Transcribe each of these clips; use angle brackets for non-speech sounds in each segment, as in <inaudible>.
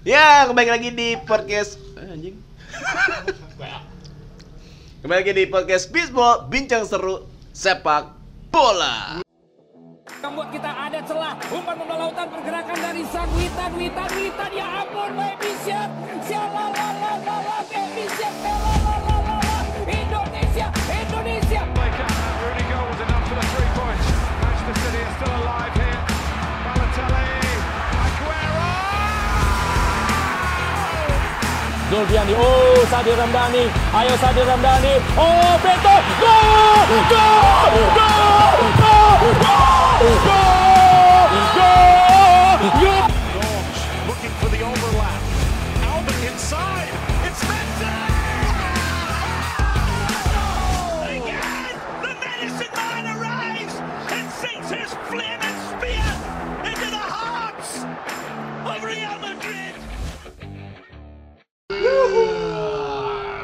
Ya, kembali lagi di podcast eh, anjing. <laughs> Kembali lagi di podcast Bisbol, bincang seru sepak bola. membuat kita ada celah umpan bola lautan pergerakan dari sang Witan Witan Witan. Ya ampun baby siap sialalalala baby siap lalalala Indonesia. Indonesia Rudiger was enough for the three points. Manchester City are still alive Zulfiandi oh Sadir Ramdhani ayo Sadir Ramdhani oh Beto gol gol gol gol gol gol gol Norms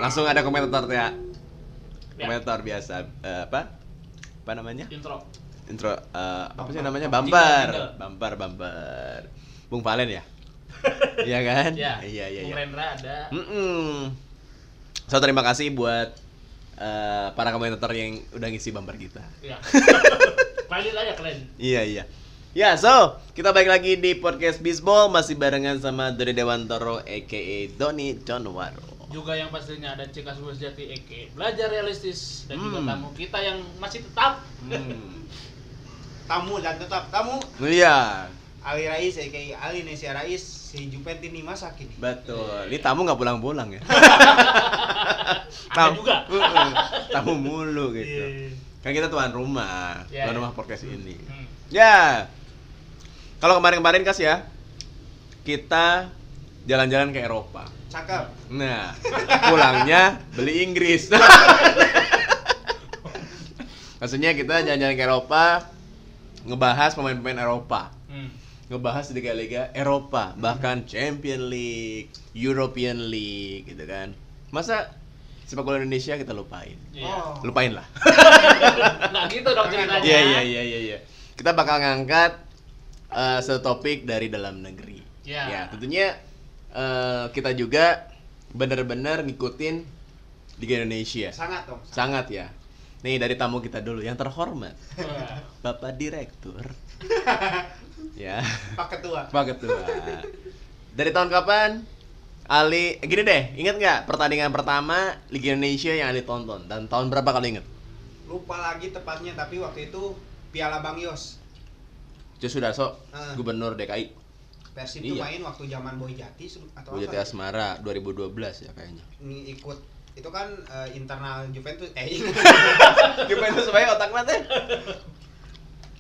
Langsung ada komentator ya. Komentator biasa eh, apa? Apa namanya? intro Intro eh, apa sih namanya? Bumper. Bumper, bumper. Bung Valen ya? <laughs> Iya kan? ya Iya, iya, Bung iya. Rendra ada Mm-mm. So terima kasih buat eh, para komentator yang udah ngisi bumper kita. <laughs> ya kalian aja kalian Iya iya. Ya so kita balik lagi di podcast Bisbol masih barengan sama Doni Dewantoro aka Doni Jonwaro. Juga yang pastinya ada Cika Jati Eke belajar realistis dan juga Hmm. tamu kita yang masih tetap Hmm. tamu dan tetap tamu Iya Ali Rais aka Ali Nesia Rais si Jupentini masak ini betul. Ini tamu nggak pulang-pulang ya. <laughs> ada juga tamu mulu gitu. Iya. Kan kita tuan rumah, Iya, tuan iya. rumah podcast ini. Hmm. Ya. Kalau kemarin-kemarin kas ya, kita jalan-jalan ke Eropa. Cakep Nah, pulangnya beli Inggris. Maksudnya kita jalan-jalan ke Eropa, ngebahas pemain-pemain Eropa, Hmm. ngebahas liga-liga Eropa, bahkan Champion League, European League, gitu kan. Masa sepak bola Indonesia kita lupain? Iya. oh Lupain lah. <laughs> Nah gitu dong ceritanya. Iya iya iya iya. iya. Kita bakal ngangkat eh, satu topik dari dalam negeri. Iya. Ya tentunya eh, kita juga benar-benar ngikutin Liga Indonesia. sangat dong Sangat ya. Nih dari tamu kita dulu yang terhormat, Wah. Bapak Direktur. <laughs> ya, Pak Ketua Pak Ketua. Dari tahun kapan? Ali, gini deh, inget nggak pertandingan pertama Liga Indonesia yang Ali tonton dan tahun berapa kalau inget? lupa lagi tepatnya tapi waktu itu Piala Bang Yos Jus Sudarso, Ah. Gubernur DKI. Persib Iya. main waktu zaman Boy Jati atau Bujati apa Asmara 2012 ya kayaknya. ini ikut itu kan eh, internal Juventus eh <laughs> Juventus supaya otak mata.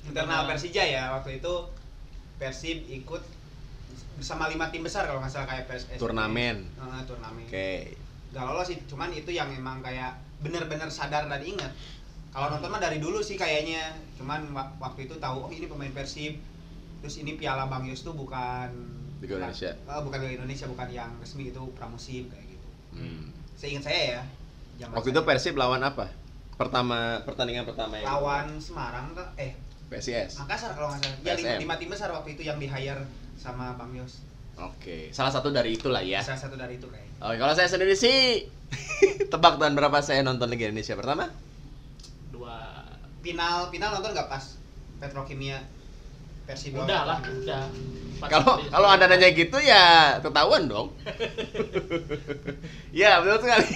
internal Persija ya waktu itu Persib ikut bersama lima tim besar kalau nggak salah kayak PSS Turnamen. Eh, turnamen Oke. Gak lolos sih, cuman itu yang emang kayak bener-bener sadar dan ingat. Kalau nonton mah dari dulu sih kayaknya, cuman wa- waktu itu tahu oh ini pemain Persib. Terus ini Piala Bang Yos tuh bukan Liga bukan- Indonesia. eh, bukan Liga Indonesia, bukan yang resmi itu pramusim kayak gitu. Hmm. Seingat saya ya. Waktu saya. itu Persib lawan apa? Pertama pertandingan pertama yang lawan Semarang tuh eh PSIS. Makassar kalau nggak salah. Ya lima, lima tim besar waktu itu yang di hire sama Bang Yos. Oke, salah satu dari itulah ya. Salah satu dari itu kayaknya. Oke, kalau saya sendiri sih <laughs> tebak tahun berapa saya nonton Liga Indonesia pertama? Dua. Final final nonton nggak pas Petrokimia Persib lawan Udah lah, udah. Pas Kalau kalau Anda nanya gitu ya ketahuan dong. <laughs> ya, betul sekali.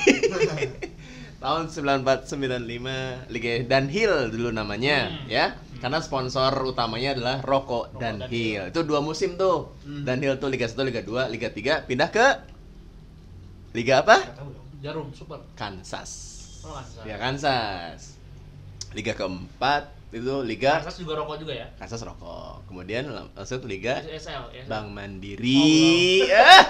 <laughs> Tahun 9495 Liga Dunhill dulu namanya Hmm. ya. Karena sponsor utamanya adalah Rokok Rokok Dunhill. Itu dua musim tuh. Hmm. Dunhill tuh Liga 1, Liga 2, Liga 3 pindah ke Liga apa? Jarum super. Kansas. Oh, Kansas. Ya Kansas. Liga keempat itu Liga Kansas juga rokok juga ya. Kansas Rokok. Kemudian lang- langsung Liga SL ya. Bank Mandiri. <laughs> Eh,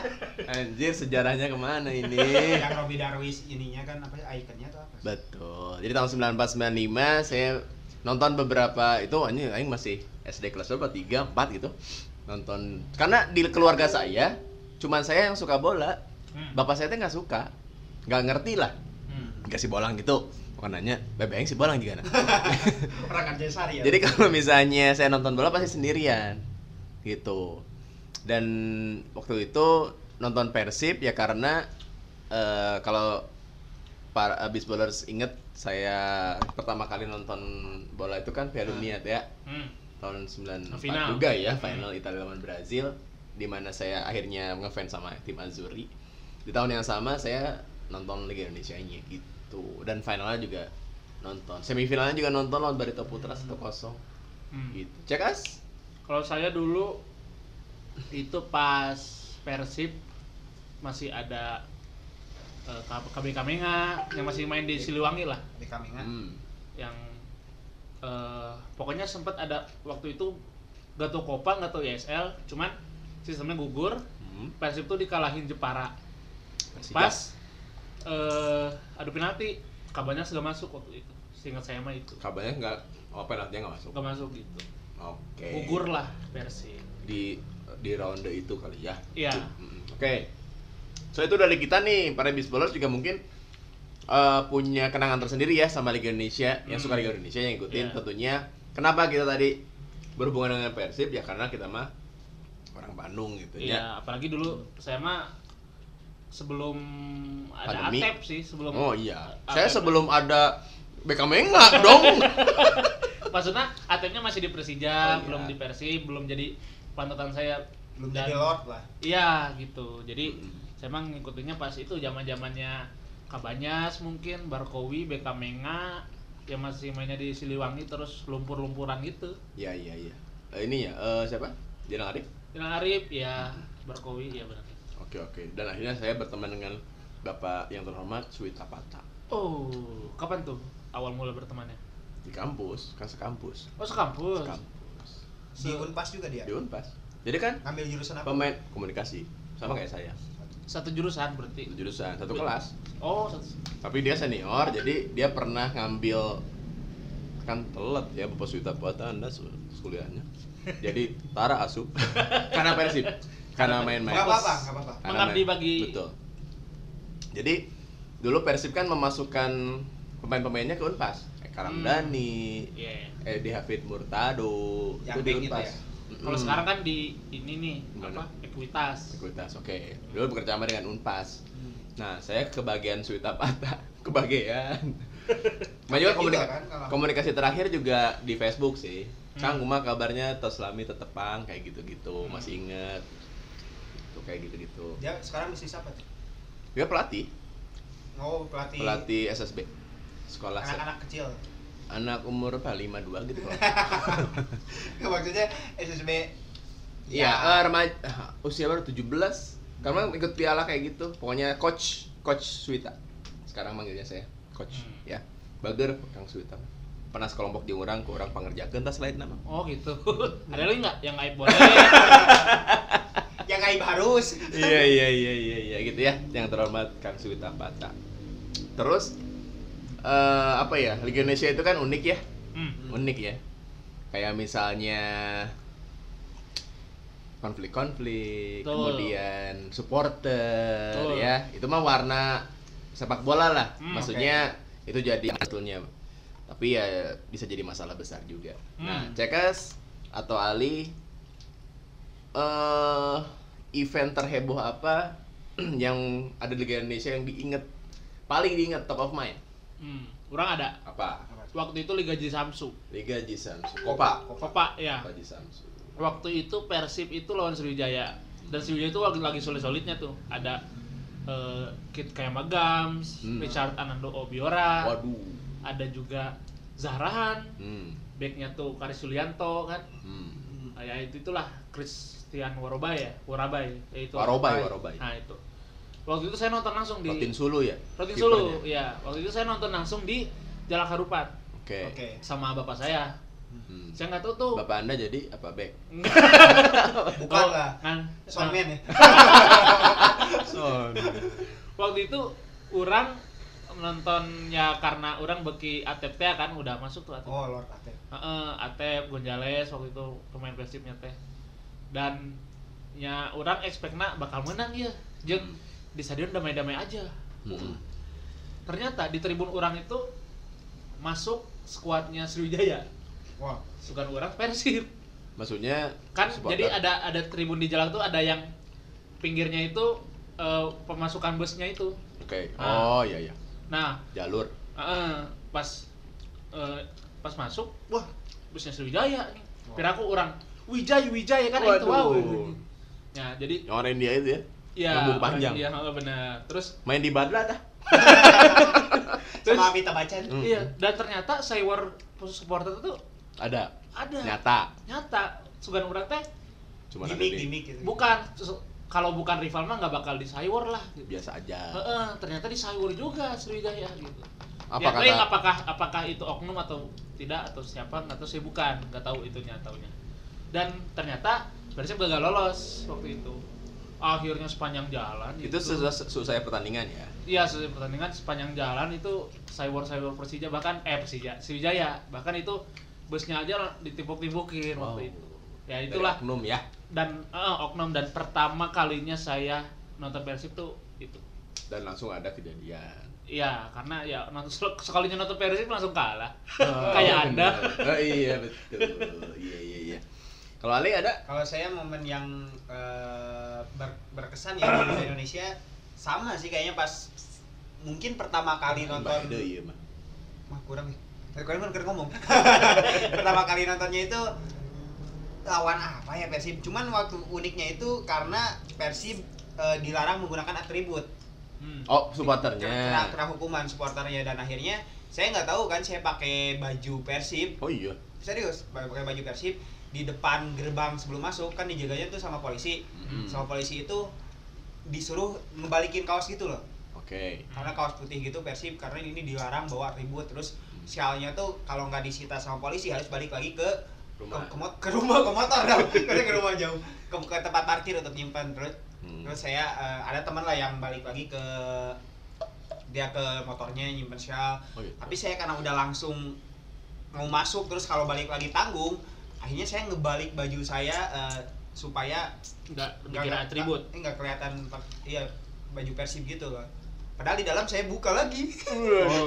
anjir sejarahnya ke mana ini? <laughs> yang Robi Darwis ininya kan apa ikonnya atau apa? Betul. Jadi tahun 9495 saya nonton beberapa itu anjing aing masih SD kelas berapa? 3, 4 gitu. Nonton karena di keluarga saya cuman saya yang suka bola. Hmm. Bapak saya tuh nggak suka. nggak ngerti lah. Hmm. Dikasih bolang gitu. Bukan nanya, bebeng si bolang juga. <laughs> Orang kerja sehari ya. Jadi kalau misalnya saya nonton bola pasti sendirian. Gitu. dan waktu itu nonton Persib ya karena eh, kalau para abis bowlers inget saya pertama kali nonton bola itu kan Piala Dunia ya Hmm. tahun 94 Final. juga ya final Italia lawan Brazil di mana saya akhirnya ngefans sama tim Azzurri di tahun yang sama saya nonton Liga Indonesia nya gitu dan finalnya juga nonton. Semifinalnya juga nonton lawan Barito Putra 1-0 Hmm. gitu. Cekas Kalau saya dulu itu pas Persib masih ada eh, KB Kamenga yang masih main di Siliwangi lah. Di Kamingan hmm. yang eh, pokoknya sempat ada waktu itu gak tau Copa gak tau ISL cuman sistemnya gugur. Hmm. Persib tuh dikalahin Jepara. Persija. pas eh adu penalti kabarnya sudah masuk waktu itu. Seingat saya mah itu. Kabarnya nggak oh penaltinya nggak masuk? Gak masuk gitu. Oke. Gugur lah Persib di di ronde itu kali ya? Iya. Hmm, oke. So itu dari kita nih para bisballers juga mungkin eh, punya kenangan tersendiri ya sama Liga Indonesia yang Hmm. suka Liga Indonesia yang ngikutin Iya. tentunya. Kenapa kita tadi berhubungan dengan Persib? Ya karena kita mah orang Bandung gitu ya. Iya, apalagi dulu saya mah sebelum ada Pandemi. Atep sih, sebelum oh iya Atep. saya sebelum ada Beckham enggak dong <laughs> maksudnya Atepnya masih di Oh, Persija, iya. belum di Persib, belum jadi panutan saya belum Dan- jadi Lord lah Iya, gitu. Jadi Hmm. saya emang ngikutinnya pas itu zaman-zamannya Kabanyas mungkin, Barkowi, Bekamenga yang masih mainnya di Siliwangi terus lumpur-lumpuran gitu. iya iya iya Eh, ini ya eh, siapa Dilan Arif Dengan Arif ya Barkowi ya benar. Oke oke. Dan akhirnya saya berteman dengan Bapak yang terhormat Suwita Pata Oh, kapan tuh awal mula bertemannya? di kampus, kan sekampus. Oh, sekampus. Sekampus. di Unpas juga dia Di Unpas. Jadi kan ngambil jurusan apa pemain komunikasi sama kayak saya. Satu jurusan berarti. Satu jurusan, satu kelas. Oh, satu. Tapi dia senior, jadi dia pernah ngambil kan telat ya Bapak Suwita Pata Anda kuliahnya. Jadi Tara asup <laughs> karena Persib. Karena main-main. nggak apa-apa nggak apa-apa Mengabdi main- bagi- betul jadi dulu Persib kan memasukkan pemain-pemainnya ke Unpas kayak Karamdani Iya. Edi Hafid Murtado Yang itu di back itu Unpas ya? Kalau Mm. sekarang kan di ini nih Gimana? apa? Ekuitas. Ekuitas oke dulu bekerja sama dengan Unpas Hmm. nah saya kebagian Suita Pata <laughs> kebagian juga <laughs> Juga komunika- kan, kalau- komunikasi terakhir juga di Facebook sih Kang Hmm. Uma kabarnya Toslami tetepang kayak gitu-gitu masih inget tuh kayak gitu-gitu dia sekarang bisnis apa tuh dia pelatih oh pelatih, pelatih SSB sekolah se- anak-anak kecil anak umur apa 52 gitu kalau <laughs> maksudnya SSB Iya, eh, remaja usia baru 17. Karena ikut piala kayak gitu. Pokoknya coach coach Swita. Sekarang manggilnya saya coach Hmm. ya. Bager Kang Swita. Pernah sekelompok di orang ke orang pangerjakeun tas lain nama. Oh gitu. <laughs> Ada lagi nggak yang aib boleh? <laughs> yang aib harus iya iya iya iya iya gitu ya. Yang terhormat Kang Swita Pata. Terus eh apa ya? Liga Indonesia itu kan unik ya. hmm. Unik ya. Kayak misalnya konflik-konflik, kemudian supporter Betul. ya. Itu mah warna sepak bola lah. Hmm, Maksudnya itu jadi sebetulnya. Tapi ya bisa jadi masalah besar juga. Nah, Hmm. Cekas atau Ali eh event terheboh apa <clears throat> yang ada di Liga Indonesia yang diinget paling diinget top of mind Hmm. Kurang ada. apa Waktu itu Liga Ji Samsu. Liga Jisamsu Kopa Kopa Kopa ya. Kopa Jisamsu Waktu itu Persib itu lawan Sriwijaya. Dan Sriwijaya itu lagi lagi solid-solidnya tuh. Ada eh, Kit Kayama Gams, Hmm. Richard Anando Obiora, waduh ada juga Zahrahan, hmm. backnya tuh Karis Sulianto kan. hmm. Ah, ya itu itulah Christian Warobai ya, Warabai, ya itu. Warobai Warobai Nah itu. Waktu itu saya nonton langsung di Rotin Sulu ya Rotin? Sulu, ya. Waktu itu saya nonton langsung di Jalak Harupat oke oke sama bapak saya. Hmm. Saya nggak tahu tuh. bapak anda jadi apa back <laughs> bukan lah Kan, Soundman ya <laughs> Son waktu itu orang nonton ya karena orang beki Atep teh kan udah masuk tuh Atep. oh Lord Atep Heeh, Atep, Gonzales waktu itu pemain Persibnya teh. Dan ya orang expect-na bakal menang ya. Jeung di stadion damai-damai aja. Hmm. Ternyata di tribun orang itu masuk skuadnya Sriwijaya. wah Bukan orang Persib. Maksudnya kan supporter. jadi ada ada tribun di jalan tuh ada yang pinggirnya itu eh, pemasukan busnya itu Oke. Ah. Oh iya iya. nah Jalur. eh, pas eh, pas masuk wah busnya Sriwijaya nih Piraku orang Wijaya Wijaya kan itu wow Waduh. ya jadi Yang orang India itu ya. ya Rambut panjang. iya heeh, benar terus Main di Badla dah. <laughs> terus Sama Amita Bachchan. Hmm. iya dan ternyata Saywar supporter itu Ada. ada Nyata. nyata sugan orang teh Cuma di gimik gitu. bukan kalau bukan rival mah nggak bakal di Saywar lah gitu. biasa aja. Heeh, ternyata di Saywar juga Sriwijaya gitu. Apa ya, kata- apakah apakah itu oknum atau tidak atau siapa nggak tahu saya bukan nggak tahu itunya taunya. Dan ternyata Persib gagal lolos waktu itu. Akhirnya sepanjang jalan Itu sesudah selesai pertandingan ya. Iya, sesuai pertandingan sepanjang jalan itu Saywar Saywar Persija bahkan eh Persija Sriwijaya bahkan itu busnya aja ditimpuk-timpukin Wow. waktu itu. Ya itulah Dari oknum ya. dan eh, oknum dan pertama kalinya saya nonton Persib tuh itu. Dan langsung ada kejadian. Iya, karena ya nonton sek- sekalinya nonton Persib langsung kalah. Oh, Kayak Anda. Oh, iya betul. iya iya iya. Kalau Ali ada? Kalau saya momen yang eh, ber- berkesan ya di Indonesia sama sih kayaknya pas mungkin pertama kali nonton Ada iya mah. Wah kurang nih. Tadi kalian kan ngomong. <laughs> Pertama kali nontonnya itu lawan apa ya Persib? Cuman waktu uniknya itu karena Persib eh, dilarang menggunakan atribut. Hmm. Oh, Kena, supporternya. kena hukuman supporternya dan akhirnya saya nggak tahu kan saya pakai baju Persib Oh iya. serius pakai baju Persib di depan gerbang sebelum masuk kan dijaganya tuh sama polisi Hmm. sama polisi itu disuruh ngebalikin kaos gitu loh Oke. karena kaos putih gitu Persib karena ini dilarang bawa atribut terus sialnya tuh kalau nggak disita sama polisi harus balik lagi ke Rumah. ke, ke, ke rumah ke motor dong <laughs> Karena ke rumah jauh ke, ke tempat parkir untuk nyimpan terus Hmm. terus saya eh, ada teman lah yang balik lagi ke dia ke motornya nyimpen sial Oh, gitu. tapi saya karena udah langsung mau masuk terus kalau balik lagi tanggung akhirnya saya ngebalik baju saya eh, supaya Enggak nggak- nggak- atribut. nggak- nggak kelihatan iya baju persib gitu loh. Padahal di dalam saya buka lagi.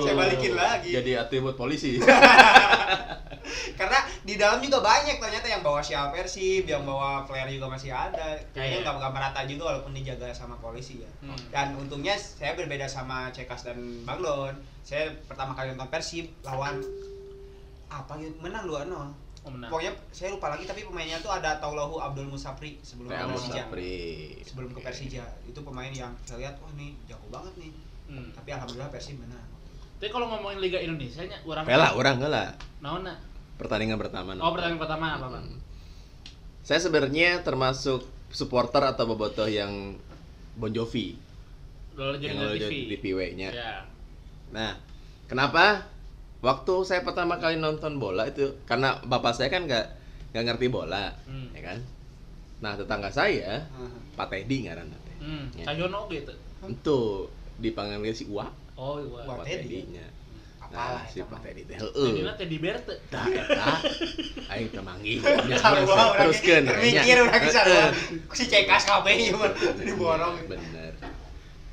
Saya balikin lagi. Jadi atribut polisi. <laughs> karena di dalam juga banyak ternyata yang bawa sial persib yang bawa flare juga masih ada. Kayaknya Iya. nggak nggak merata juga walaupun dijaga sama polisi ya. Hmm. dan untungnya saya berbeda sama Cekas dan Bang Don. Saya pertama kali nonton persib lawan apa gitu menang 2-0 Oh, menang. pokoknya saya lupa lagi tapi pemainnya tuh ada Taulahu Abdul Musafri sebelum ke Kayak Persija Musafri. sebelum ke Persija itu pemain yang saya lihat wah nih jago banget nih Hmm. tapi alhamdulillah Persib menang Tapi kalau ngomongin Liga Indonesia nya orang Pela, orang lah. Naonna? Pertandingan pertama. Oh, pertandingan pertama apa, Bang? Hmm. Saya sebenarnya termasuk supporter atau bobotoh yang Bon Jovi Lo jadi TV. di PW-nya. Ya. Nah, kenapa? Waktu saya pertama kali nonton bola itu karena bapak saya kan nggak nggak ngerti bola, Hmm. ya kan? Nah, tetangga saya, Heeh. Pak Teddy ngaranna teh. Hmm, Ya. Cahyono gitu. Itu dipanggil si Uwa, Oh, iya. Wah, Pak Teddy. Teddy-nya. apalah Nah, si Pak. Teddy teh Jadi heueuh. nanti di Berte. Tah eta aing teh manggih. Teruskeun termikir udah bisa si cekas kabeh ieu mah diborong Bener.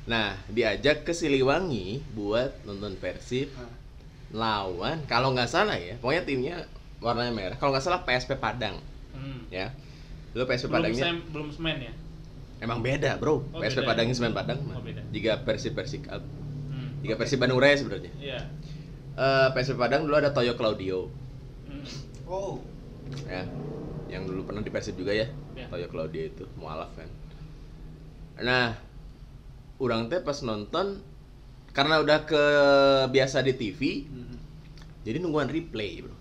Nah, diajak ke Siliwangi buat nonton Persib Heeh. Lawan kalau nggak salah ya, pokoknya timnya warnanya merah. Kalau nggak salah PSP Padang, Hmm. ya. Dulu PSP Belum Padangnya sem, belum semen ya. emang beda, Bro. Oh, PSP beda. Padangnya semen Padang. Oh, beda. Jika Persib Persik Up. Hmm. Jika Persib Bandung Raya sebenarnya. Iya. Eh PSP Padang dulu ada Toyo Claudio, Hmm. oh ya. Yang dulu pernah di Persib juga ya. Ya. Toyo Claudio itu mualaf kan. Nah, orang teh pas nonton karena udah ke biasa di TV, Mhm. jadi nungguan replay, Bro.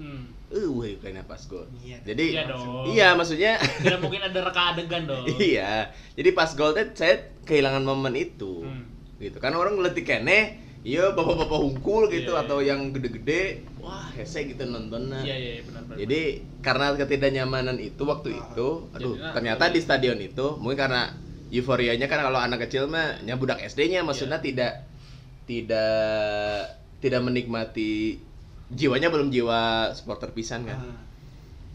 Hmm. Eh, weh kayaknya pas gol. Iya. Jadi Iya dong. Iya, maksudnya Tidak mungkin ada reka adegan dong. <laughs> iya. Jadi pas gol saya kehilangan momen itu. Hmm. Gitu. Kan orang ngelitik kene, iya bapak-bapak hungkul gitu Iya, iya. atau yang gede-gede, wah hese gitu nontonnya. Iya, iya, benar benar. Jadi karena ketidaknyamanan itu waktu Ah, itu, aduh ternyata di stadion itu mungkin karena euforianya kan kalau anak kecil mah nya budak SD-nya maksudnya Iya. tidak tidak tidak menikmati jiwanya belum jiwa supporter pisan kan. Ah.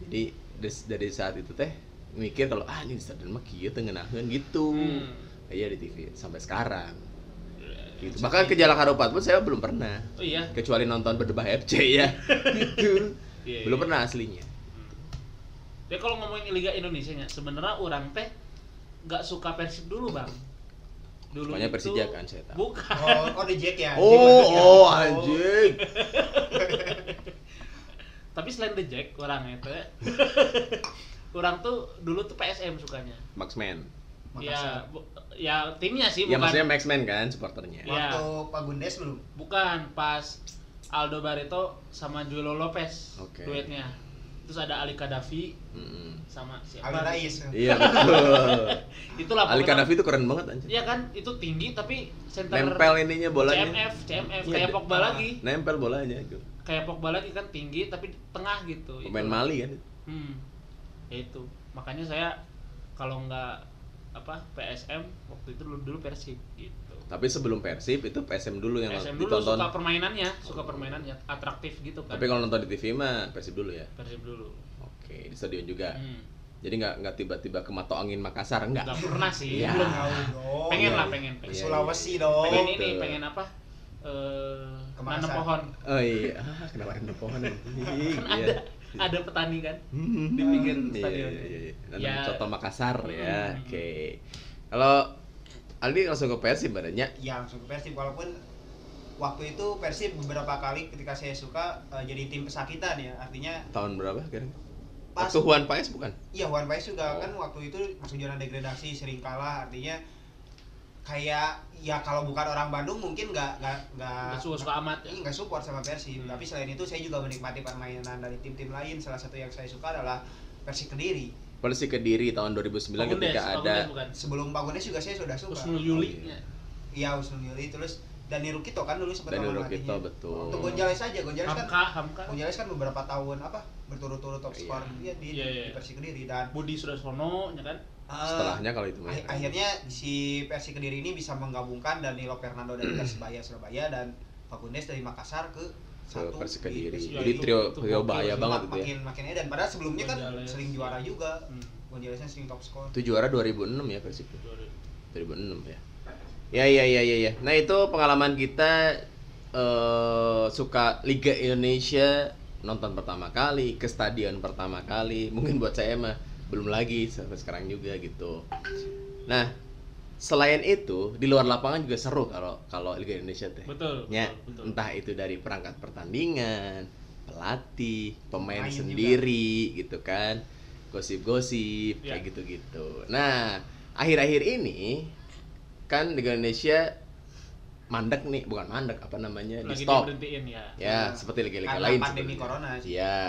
Jadi des- dari saat itu teh mikir kalau ah ini di stadion mah kieu teu ngeunaheun gitu. Hmm. Iya di TV sampai sekarang. Iya. Gitu. Bahkan ke Jalak Harupat pun saya belum pernah. Oh iya. Kecuali nonton Berdebah FC ya. <laughs> gitu. Iya, belum iya. pernah aslinya. Ya kalau ngomongin Liga Indonesia nya, sebenarnya orang teh nggak suka Persib dulu bang. Dulu itu- Persija kan, saya tahu. Bukan. Oh, oh di Jack ya. Oh, bentuknya. oh anjing. <laughs> Tapi selain The Jack orang itu, <laughs> orang tuh dulu tuh PSM sukanya. Maxman. Ya, bu- ya timnya sih Ya bukan. maksudnya Maxman kan supporternya. Ya. Waktu Pak Gundes belum. Bukan pas Aldo Barreto sama Julio Lopez Oke. duetnya. Terus ada Ali Kadafi Mm-mm. sama siapa? Ali Rais. Iya betul. <laughs> Itulah Ali Kadafi itu keren banget anjir. Iya kan, itu tinggi tapi center Nempel ininya bolanya. CMF, CMF Iya, kayak Pogba lagi. Nempel bolanya itu. Kayak Pogba lagi kan tinggi tapi di tengah gitu. Pemain. Mali kan. Hmm. Ya itu. Makanya saya kalau nggak apa PSM waktu itu dulu dulu Persib gitu. Tapi sebelum Persib itu PSM dulu yang PSM dulu ditonton. suka permainannya, suka permainannya atraktif gitu kan. Tapi kalau nonton di TV mah Persib dulu ya. Persib dulu. Oke, di stadion juga. Hmm. Jadi nggak nggak tiba-tiba ke Mato Angin Makassar enggak. Nggak pernah sih, Iya. belum. Tahu dong. Pengen iya. lah, pengen, Ke pengen. Iya, Sulawesi iya. dong. pengen ini, pengen apa? Eh, Ke nanam pohon. Oh iya, ah, kenapa ada pohon? <laughs> Kan ada ada petani kan. Hmm, di pinggir iya, stadion. Iya, iya, iya. Nanam Ya. Coto Makassar ya. Hmm. Oke. Kalau Aldi langsung ke Persib badannya. Ya langsung ke Persib walaupun waktu itu Persib beberapa kali ketika saya suka eh, jadi tim pesakitan ya artinya Tahun berapa kira? Pas- Waktu Juan Paes bukan? iya Juan Pais juga Oh. kan waktu itu masuk zona degradasi sering kalah artinya kayak ya kalau bukan orang Bandung mungkin nggak nggak nggak Nggak suka-suka amat ya. Iya, nggak support sama Persib Hmm. tapi selain itu saya juga menikmati permainan dari tim-tim lain salah satu yang saya suka adalah Persik Kediri Persib Kediri tahun 2009 Pagundes, ketika ada bukan. sebelum Pagundes juga saya sudah suka Husnul Yuli. Oh, iya. iya Husnul Yuli terus Dani Rukito kan dulu sempat Dani Rukito, betul. Untuk Gonzales aja, Gonzales kan Hamka, Hamka. Gonzales kan beberapa tahun apa berturut-turut top Iya. skor dia di, Iya, iya. di Persik Kediri dan Budi Sudarsono, ya kan? eh, setelahnya kalau itu akh- akhirnya si Persik Kediri ini bisa menggabungkan Danilo Fernando dari <clears throat> Persibaya Surabaya dan Fagundes dari Makassar ke satu Persik di Kediri. Persik Ya, Jadi trio itu trio bahaya banget itu ya. makin makin dan padahal sebelumnya kan sering iya. juara juga Hmm. Gonzalesnya sering top skor Itu juara 2006 ya Persib. Dua ribu. 2006 ya. Ya ya ya ya ya. Nah, itu pengalaman kita eh suka Liga Indonesia nonton pertama kali, ke stadion pertama kali. Mungkin buat saya mah belum lagi sampai sekarang juga gitu. Nah, selain itu di luar lapangan juga seru kalau kalau Liga Indonesia teh. Betul, Ya, betul, betul. entah itu dari perangkat pertandingan, pelatih, pemain juga. sendiri gitu kan. Gosip-gosip Ya. kayak gitu-gitu. Nah, akhir-akhir ini kan Liga Indonesia mandek nih, bukan mandek apa namanya? di Lagi stop. diberhentiin ya. Ya, seperti liga-liga Karena lain pandemi sebenarnya. corona sih. Iya.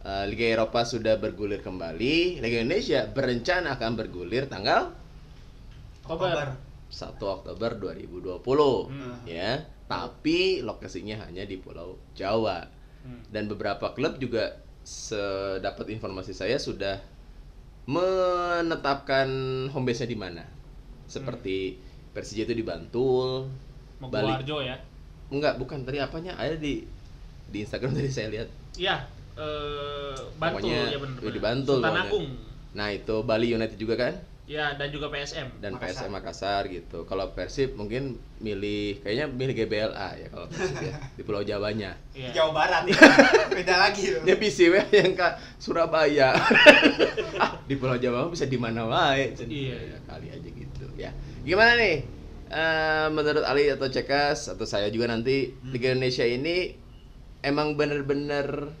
Eh, Liga Eropa sudah bergulir kembali. Liga Indonesia berencana akan bergulir tanggal Oktober. 1 Oktober 2020 Hmm. ya. Tapi lokasinya hanya di Pulau Jawa. Hmm. Dan beberapa klub juga sedapat informasi saya sudah menetapkan home base-nya di mana. Seperti Persija itu di Bantul. Bali. Ya. Enggak, bukan tadi apanya? Ada di di Instagram tadi saya lihat. Iya, eh Bantul Pokoknya ya benar. di Bantul Sultan pokoknya. Agung. Nah, itu Bali United juga kan? Ya, dan juga PSM. dan Makassar. PSM Makassar gitu. Kalau Persib mungkin milih kayaknya milih GBLA ya kalau Persib ya <laughs> di Pulau Jawanya. Iya. Jawa Barat <laughs> beda lagi loh Dia PCW yang ke Surabaya. <laughs> ah, di Pulau Jawa bisa di mana wae. Iya. Ya, kali aja gitu ya. Gimana nih? Eh, menurut Ali atau Cekas atau saya juga nanti Liga Indonesia ini emang bener-bener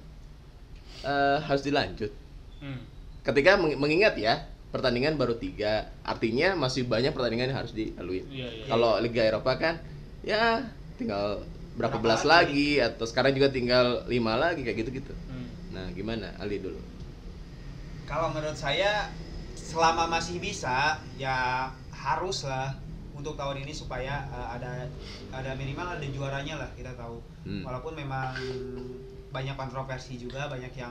eh, harus dilanjut. Hmm. Ketika meng- mengingat ya pertandingan baru tiga, artinya masih banyak pertandingan yang harus dilalui. Iya, iya. Kalau Liga Eropa kan ya tinggal berapa Berapa belas lagi? lagi atau sekarang juga tinggal lima lagi kayak gitu-gitu. Hmm. Nah, gimana Ali dulu? kalau menurut saya selama masih bisa ya harus lah untuk tahun ini supaya eh, ada ada minimal ada juaranya lah kita tahu Hmm. walaupun memang banyak kontroversi juga banyak yang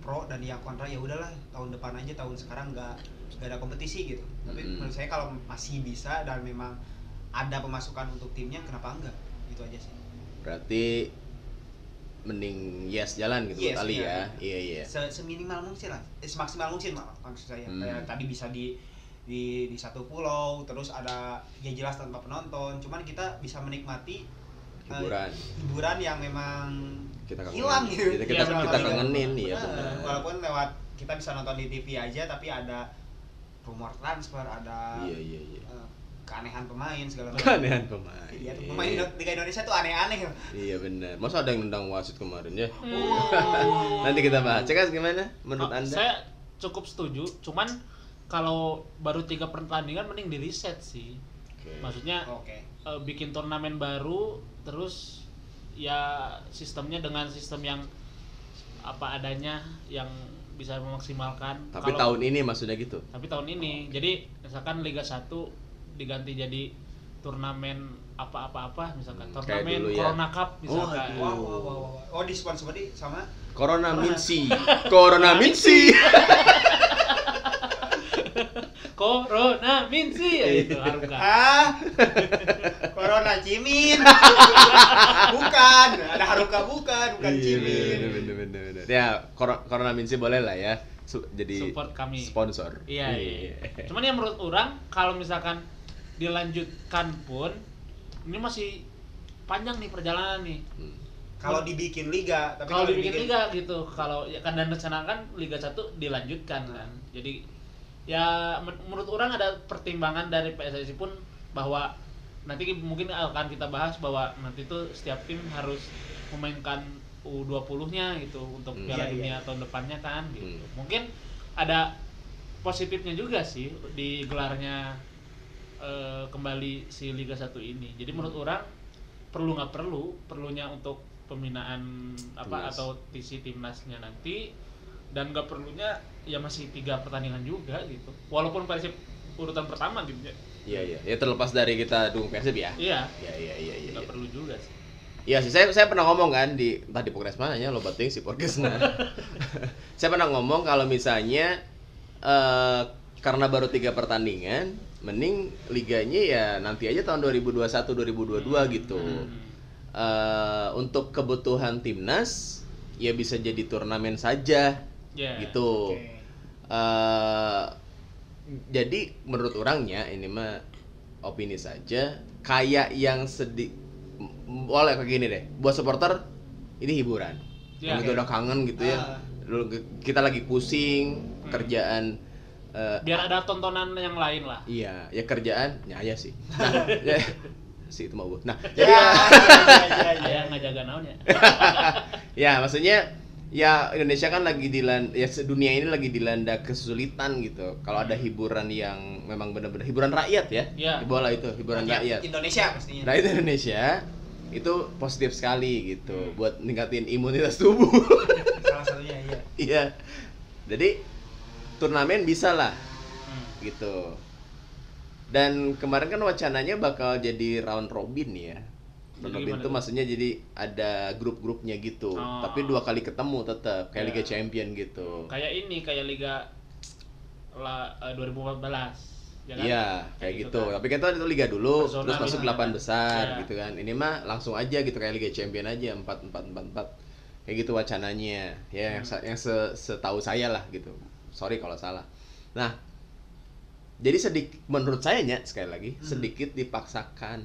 pro dan yang kontra ya udahlah tahun depan aja tahun sekarang nggak nggak ada kompetisi gitu tapi Hmm. menurut saya kalau masih bisa dan memang ada pemasukan untuk timnya kenapa enggak itu aja sih Berarti mending yes jalan gitu Yes, buat Ali iya. ya. Iya, iya. Se seminimal mungkin lah eh, semaksimal mungkin mak- maksud saya Hmm. kayak tadi bisa di di di satu pulau terus ada ya jelas tanpa penonton cuman kita bisa menikmati Hiburan. hiburan yang memang Kita kangenin. hilang gitu Kita kita, Iya, kita benar. kangenin ya Benar. walaupun lewat kita bisa nonton di TV aja tapi ada rumor transfer ada Iya iya iya. eh, keanehan pemain segala macam Keanehan pemain. Iya, pemain Indo- Liga Indonesia tuh aneh-aneh Iya benar. Masa ada yang nendang wasit kemarin ya? Hmm. <laughs> Nanti kita bahas. Cekas gimana menurut Oh, Anda? Saya cukup setuju, cuman kalau baru tiga pertandingan mending di reset sih. Oke. Maksudnya oke eh, bikin turnamen baru, terus ya sistemnya dengan sistem yang apa adanya yang bisa memaksimalkan. Tapi Kalau- tahun ini maksudnya gitu. tapi tahun ini jadi misalkan Liga 1 diganti jadi turnamen apa-apa-apa misalkan Hmm, turnamen dulu ya. Corona Cup misalkan aduh. wow, wow, wow, wow. oh disponsori sama Corona Minsi. Corona Minsi. <laughs> <laughs> <laughs> Corona Minsi ya itu Haruka ah <laughs> Corona Cimin bukan ada Haruka bukan bukan Iya, Cimin bener, bener, bener, bener. Ya, Cor- Corona Minsi boleh lah ya. Su- jadi Support kami. sponsor. iya iya cuman ya menurut orang kalau misalkan dilanjutkan pun ini masih panjang nih perjalanan nih Hmm. kalau dibikin liga tapi kalau dibikin liga gitu kalau ya kan dan rencana kan liga 1 dilanjutkan kan jadi ya men- menurut orang ada pertimbangan dari PSSI pun bahwa nanti mungkin akan kita bahas bahwa nanti tuh setiap tim harus memainkan U20-nya gitu untuk Hmm. Piala Iya, Dunia iya. tahun depannya kan gitu. Hmm. Mungkin ada positifnya juga sih di gelarnya eh, kembali si Liga 1 ini. Jadi menurut Hmm. orang perlu nggak perlu, perlunya untuk pembinaan apa Timnas. atau TC timnasnya nanti dan nggak perlunya ya masih tiga pertandingan juga gitu. Walaupun Persib urutan pertama gitu ya. Iya, iya. Ya terlepas dari kita dukung Persib ya. Iya, Iya, iya, iya, iya. nggak iya. perlu juga sih. Iya sih, saya saya pernah ngomong kan di tadi podcast mana ya, lo bating si podcast saya pernah ngomong kalau misalnya eh karena baru tiga pertandingan, mending liganya ya nanti aja tahun 2021 2022 gitu. Hmm. Eh untuk kebutuhan timnas ya bisa jadi turnamen saja Ya. gitu. Oke. eh jadi menurut orangnya ini mah opini saja kayak yang sedih boleh kayak gini deh buat supporter ini hiburan Ya. yang itu udah kangen gitu ya. Dulu kita lagi pusing Hmm. kerjaan eh, Biar ada tontonan yang lain lah. iya ya kerjaan ya ya sih nah <laughs> ya, sih itu mau nah ya jadi ya ya ya, ya. <laughs> Nggak jaga naon ya. <laughs> ya maksudnya ya Indonesia kan lagi dilanda ya dunia ini lagi dilanda kesulitan gitu. Kalau ada hiburan yang memang benar-benar hiburan rakyat ya. Iya. bola itu hiburan Ya, rakyat. Indonesia pastinya. Rakyat Indonesia itu positif sekali gitu Hmm. buat ningkatin imunitas tubuh. <laughs> Salah satunya iya. Iya. Jadi turnamen bisa lah Hmm. gitu. Dan kemarin kan wacananya bakal jadi round robin ya gimana itu maksudnya jadi ada grup-grupnya gitu Oh. tapi dua kali ketemu tetap kayak Ya. Liga Champion gitu Kayak ini kayak Liga la, eh, 2014. ya kan? Iya, kayak gitu. Tapi kan itu itu liga dulu, Zona terus masuk 8 kan? besar Iya. gitu kan. Ini mah langsung aja gitu kayak Liga Champion aja 4 4 4 4. Kayak gitu wacananya. Ya yang Hmm. sa- yang se- setahu saya lah gitu. Sorry kalau salah. Nah, jadi sedikit menurut saya nya sekali lagi Hmm. sedikit dipaksakan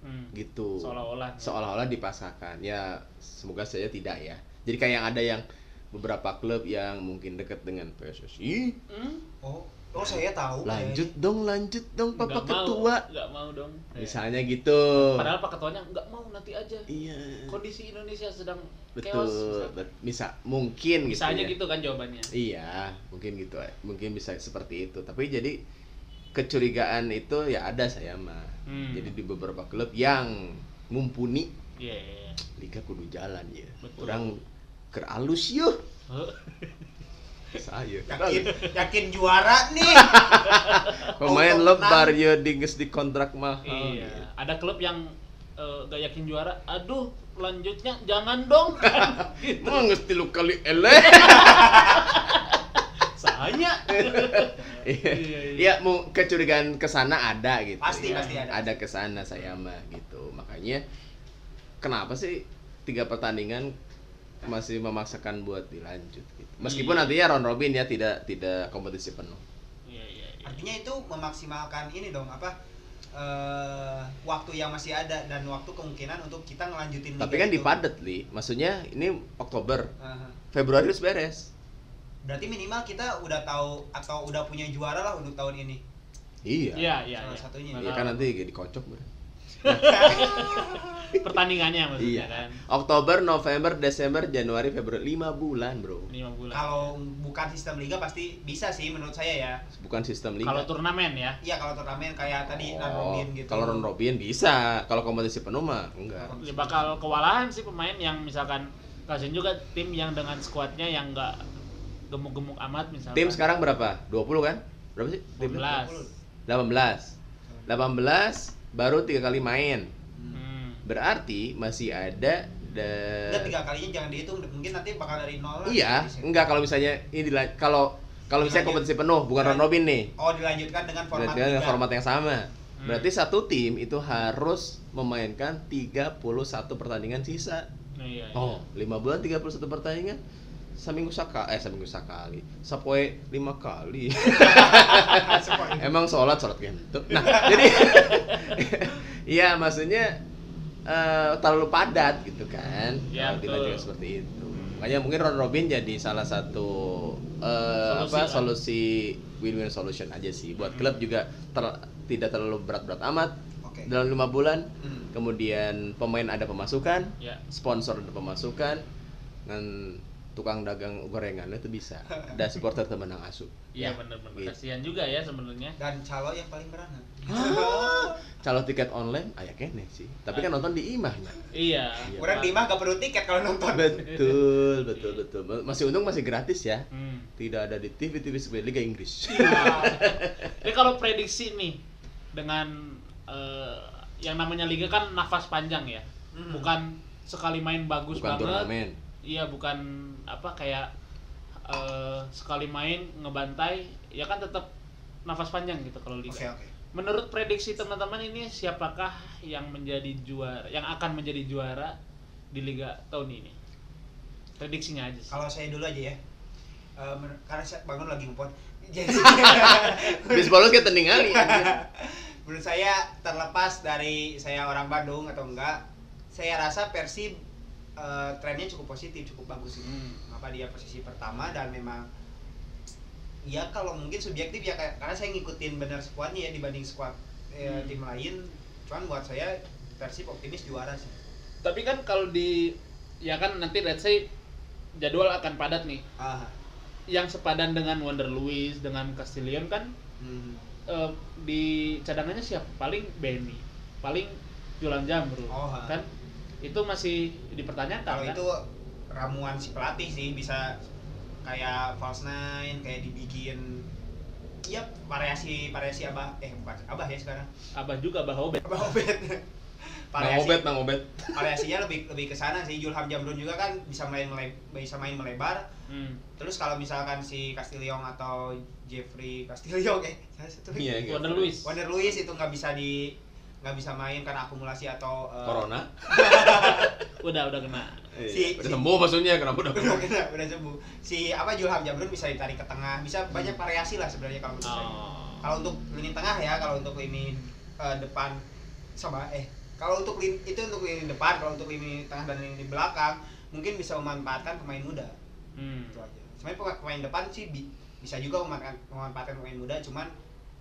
Hmm. gitu. Seolah-olah. Seolah-olah dipaksakan. Ya, semoga saja tidak ya. Jadi kayak yang ada yang beberapa klub yang mungkin dekat dengan PSSI Hmm? oh oh saya tahu lanjut dong lanjut dong papa mau, ketua nggak mau dong. misalnya gitu Padahal Pak Ketuanya nggak mau nanti aja. iya Kondisi Indonesia sedang betul chaos. misalkan. bet- bisa mungkin Bisa gitu aja ya. gitu kan jawabannya. iya mungkin gitu mungkin bisa seperti itu tapi jadi kecurigaan itu ya ada saya mah Hmm. jadi di beberapa klub yang mumpuni Iya. iya, iya. liga kudu jalan ya Betul. orang keralus yuk Huh? saya yakin yakin juara nih <laughs> pemain lebar ya dinges di kontrak mahal Iya. gitu. Ada klub yang eh, gak yakin juara. Aduh, lanjutnya jangan dong. <laughs> Kan gitu. Mau ngesti lu kali eleh <laughs> Saya. <laughs> Iya, Iya, iya. iya, mau kecurigaan ke sana ada gitu. Pasti, ya. pasti ada. Ada ke sana saya mah gitu. Makanya kenapa sih tiga pertandingan masih memaksakan buat dilanjut gitu. Meskipun Iya. nantinya round robin ya tidak tidak kompetisi penuh. Iya, iya, iya. artinya itu memaksimalkan ini dong apa eh, waktu yang masih ada dan waktu kemungkinan untuk kita ngelanjutin Tapi kan itu. dipadet li. Maksudnya ini Oktober, Aha. Februari harus beres. Berarti minimal kita udah tahu atau udah punya juara lah untuk tahun ini. Iya. Iya, iya. Salah iya. satunya. Iya kan nanti kayak dikocok bro. <laughs> pertandingannya maksudnya Iya. kan. Oktober, November, Desember, Januari, Februari 5 bulan, Bro. 5 bulan. Kalau bukan sistem liga pasti bisa sih menurut saya ya. Bukan sistem liga. Kalau turnamen ya. Iya kalau turnamen kayak tadi Oh, round robin gitu. Kalau round robin bisa, kalau kompetisi penuh mah enggak. Ya bakal kewalahan sih pemain yang misalkan kasihin juga tim yang dengan skuadnya yang enggak gemuk-gemuk amat misalkan. Tim sekarang berapa? 20 kan? Berapa sih? Tim 12. 18. 18 baru tiga kali main. Hmm. Berarti masih ada Udah da... tiga kalinya jangan dihitung, mungkin nanti bakal dari nol lah. Iya, Bisa. enggak kalau misalnya ini dila- kalau kalau misalnya kompetisi penuh bukan round robin nih. Oh dilanjutkan dengan format Berarti dengan format yang sama. Hmm. Berarti satu tim itu harus memainkan 31 pertandingan sisa. Nah, iya, iya. Oh, 5 bulan 31 pertandingan. Seminggu sekali, eh seminggu sekali. Sapoe lima kali. <laughs> Emang sholat sholat gitu. Nah, <laughs> jadi <laughs> Iya, maksudnya eh, terlalu padat gitu kan. Ya, Kalau dilanjutkan seperti itu. Makanya mungkin round robin jadi salah satu eh, Solusi apa lah. solusi win-win solution aja sih. Buat klub juga ter- tidak terlalu berat-berat amat Oke. dalam lima bulan. Hmm. Kemudian pemain ada pemasukan, Ya. sponsor ada pemasukan, dan tukang dagang gorengan itu bisa. Dan supporter temenang asup. Iya benar-benar. Gitu. Kasihan juga ya sebenarnya. Dan calo yang paling beranak. Kalau tiket online, ayah kene sih. Tapi kan nonton di imahnya. Iya. Iya. Orang di mah gak perlu tiket kalau nonton. Betul, betul, betul. Masih untung masih gratis ya. Hmm. Tidak ada di TV TV seperti Liga Inggris. <laughs> Ini kalau prediksi nih dengan eh, yang namanya liga kan nafas panjang ya. Hmm. Bukan sekali main bagus Bukan banget. turnamen. Iya, bukan apa kayak eh, sekali main ngebantai, ya kan tetap nafas panjang gitu kalau liga. Oke oke. Menurut prediksi teman-teman ini siapakah yang menjadi juara, yang akan menjadi juara di liga tahun ini? Prediksinya aja sih. Kalau saya dulu aja ya. Eh, men- karena saya bangun lagi ngepot. <laughs> Jadi <laughs> tending kali. anjir. menurut saya terlepas dari saya orang Bandung atau enggak, saya rasa Persib eh, trennya cukup positif, cukup bagus ini. Hmm. Apa dia posisi pertama dan memang ya kalau mungkin subjektif ya karena saya ngikutin benar squadnya ya dibanding squad eh, Hmm. tim lain. Cuman buat saya Persib optimis juara sih. Tapi kan kalau di ya kan nanti let's say jadwal akan padat nih. Ah. Yang sepadan dengan Wonder Luis dengan Castillion kan Hmm. eh, di cadangannya siapa? Paling Benny, paling Julan Jamru, Oh, kan? Itu masih dipertanyakan Kalau kan? itu ramuan si pelatih sih bisa kayak false nine kayak dibikin Iya, variasi variasi abah eh bukan abah ya sekarang Abah juga Abah Obet. abah obet <laughs> variasi Obet, Mang Obet. variasinya lebih lebih ke sana sih Julham Jamrun juga kan bisa main mele- bisa main melebar Hmm. terus kalau misalkan si Castillion atau Jeffrey Castillion <laughs> eh saya satu. Iya, iya. Wonder Luis. Wonder Luis itu nggak bisa di nggak bisa main karena akumulasi atau eh, Corona. <laughs> Udah udah kena. Si- Udah si- sembuh maksudnya kenapa udah udah udah, udah sembuh si apa Julham Jamrun bisa ditarik ke tengah bisa banyak variasi lah sebenarnya kalau menurut saya Oh. kalau untuk lini tengah ya kalau untuk lini eh, depan sama eh kalau untuk lini itu untuk lini depan kalau untuk lini tengah dan lini belakang mungkin bisa memanfaatkan pemain muda Hmm. itu aja sebenarnya pemain, pemain depan sih bi- bisa juga memanfaatkan, memanfaatkan pemain muda cuman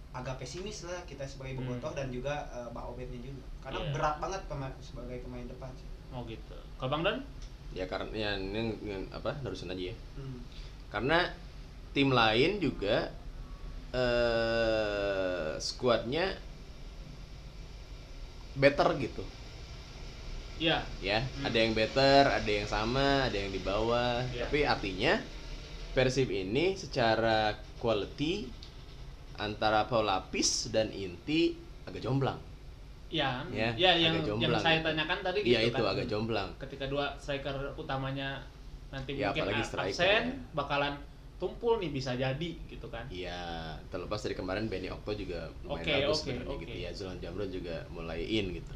agak pesimis lah kita sebagai Hmm. bobotoh dan juga eh, Mbak Obetnya juga karena Iya. berat banget pemain sebagai pemain depan sih Oh gitu. Kalau Bang Don? Ya karena ya, ini, ini apa terusin aja ya. Hmm. Karena tim lain juga eh skuadnya better gitu. Iya. Ya, Hmm. ada yang better, ada yang sama, ada yang di bawah. Iya. Tapi artinya Persib ini secara quality antara pelapis dan inti agak jomplang. Ya, Ya, ya, yang agak yang saya tanyakan tadi Iya gitu itu kan. agak jomplang. Ketika dua striker utamanya nanti Ya, mungkin apalagi striker, absen, ya. bakalan tumpul nih bisa jadi gitu kan. Iya, terlepas dari kemarin Benny Okto juga lumayan Oke, bagus sebenarnya oke. gitu ya. Zulham Jamrun juga mulai in gitu.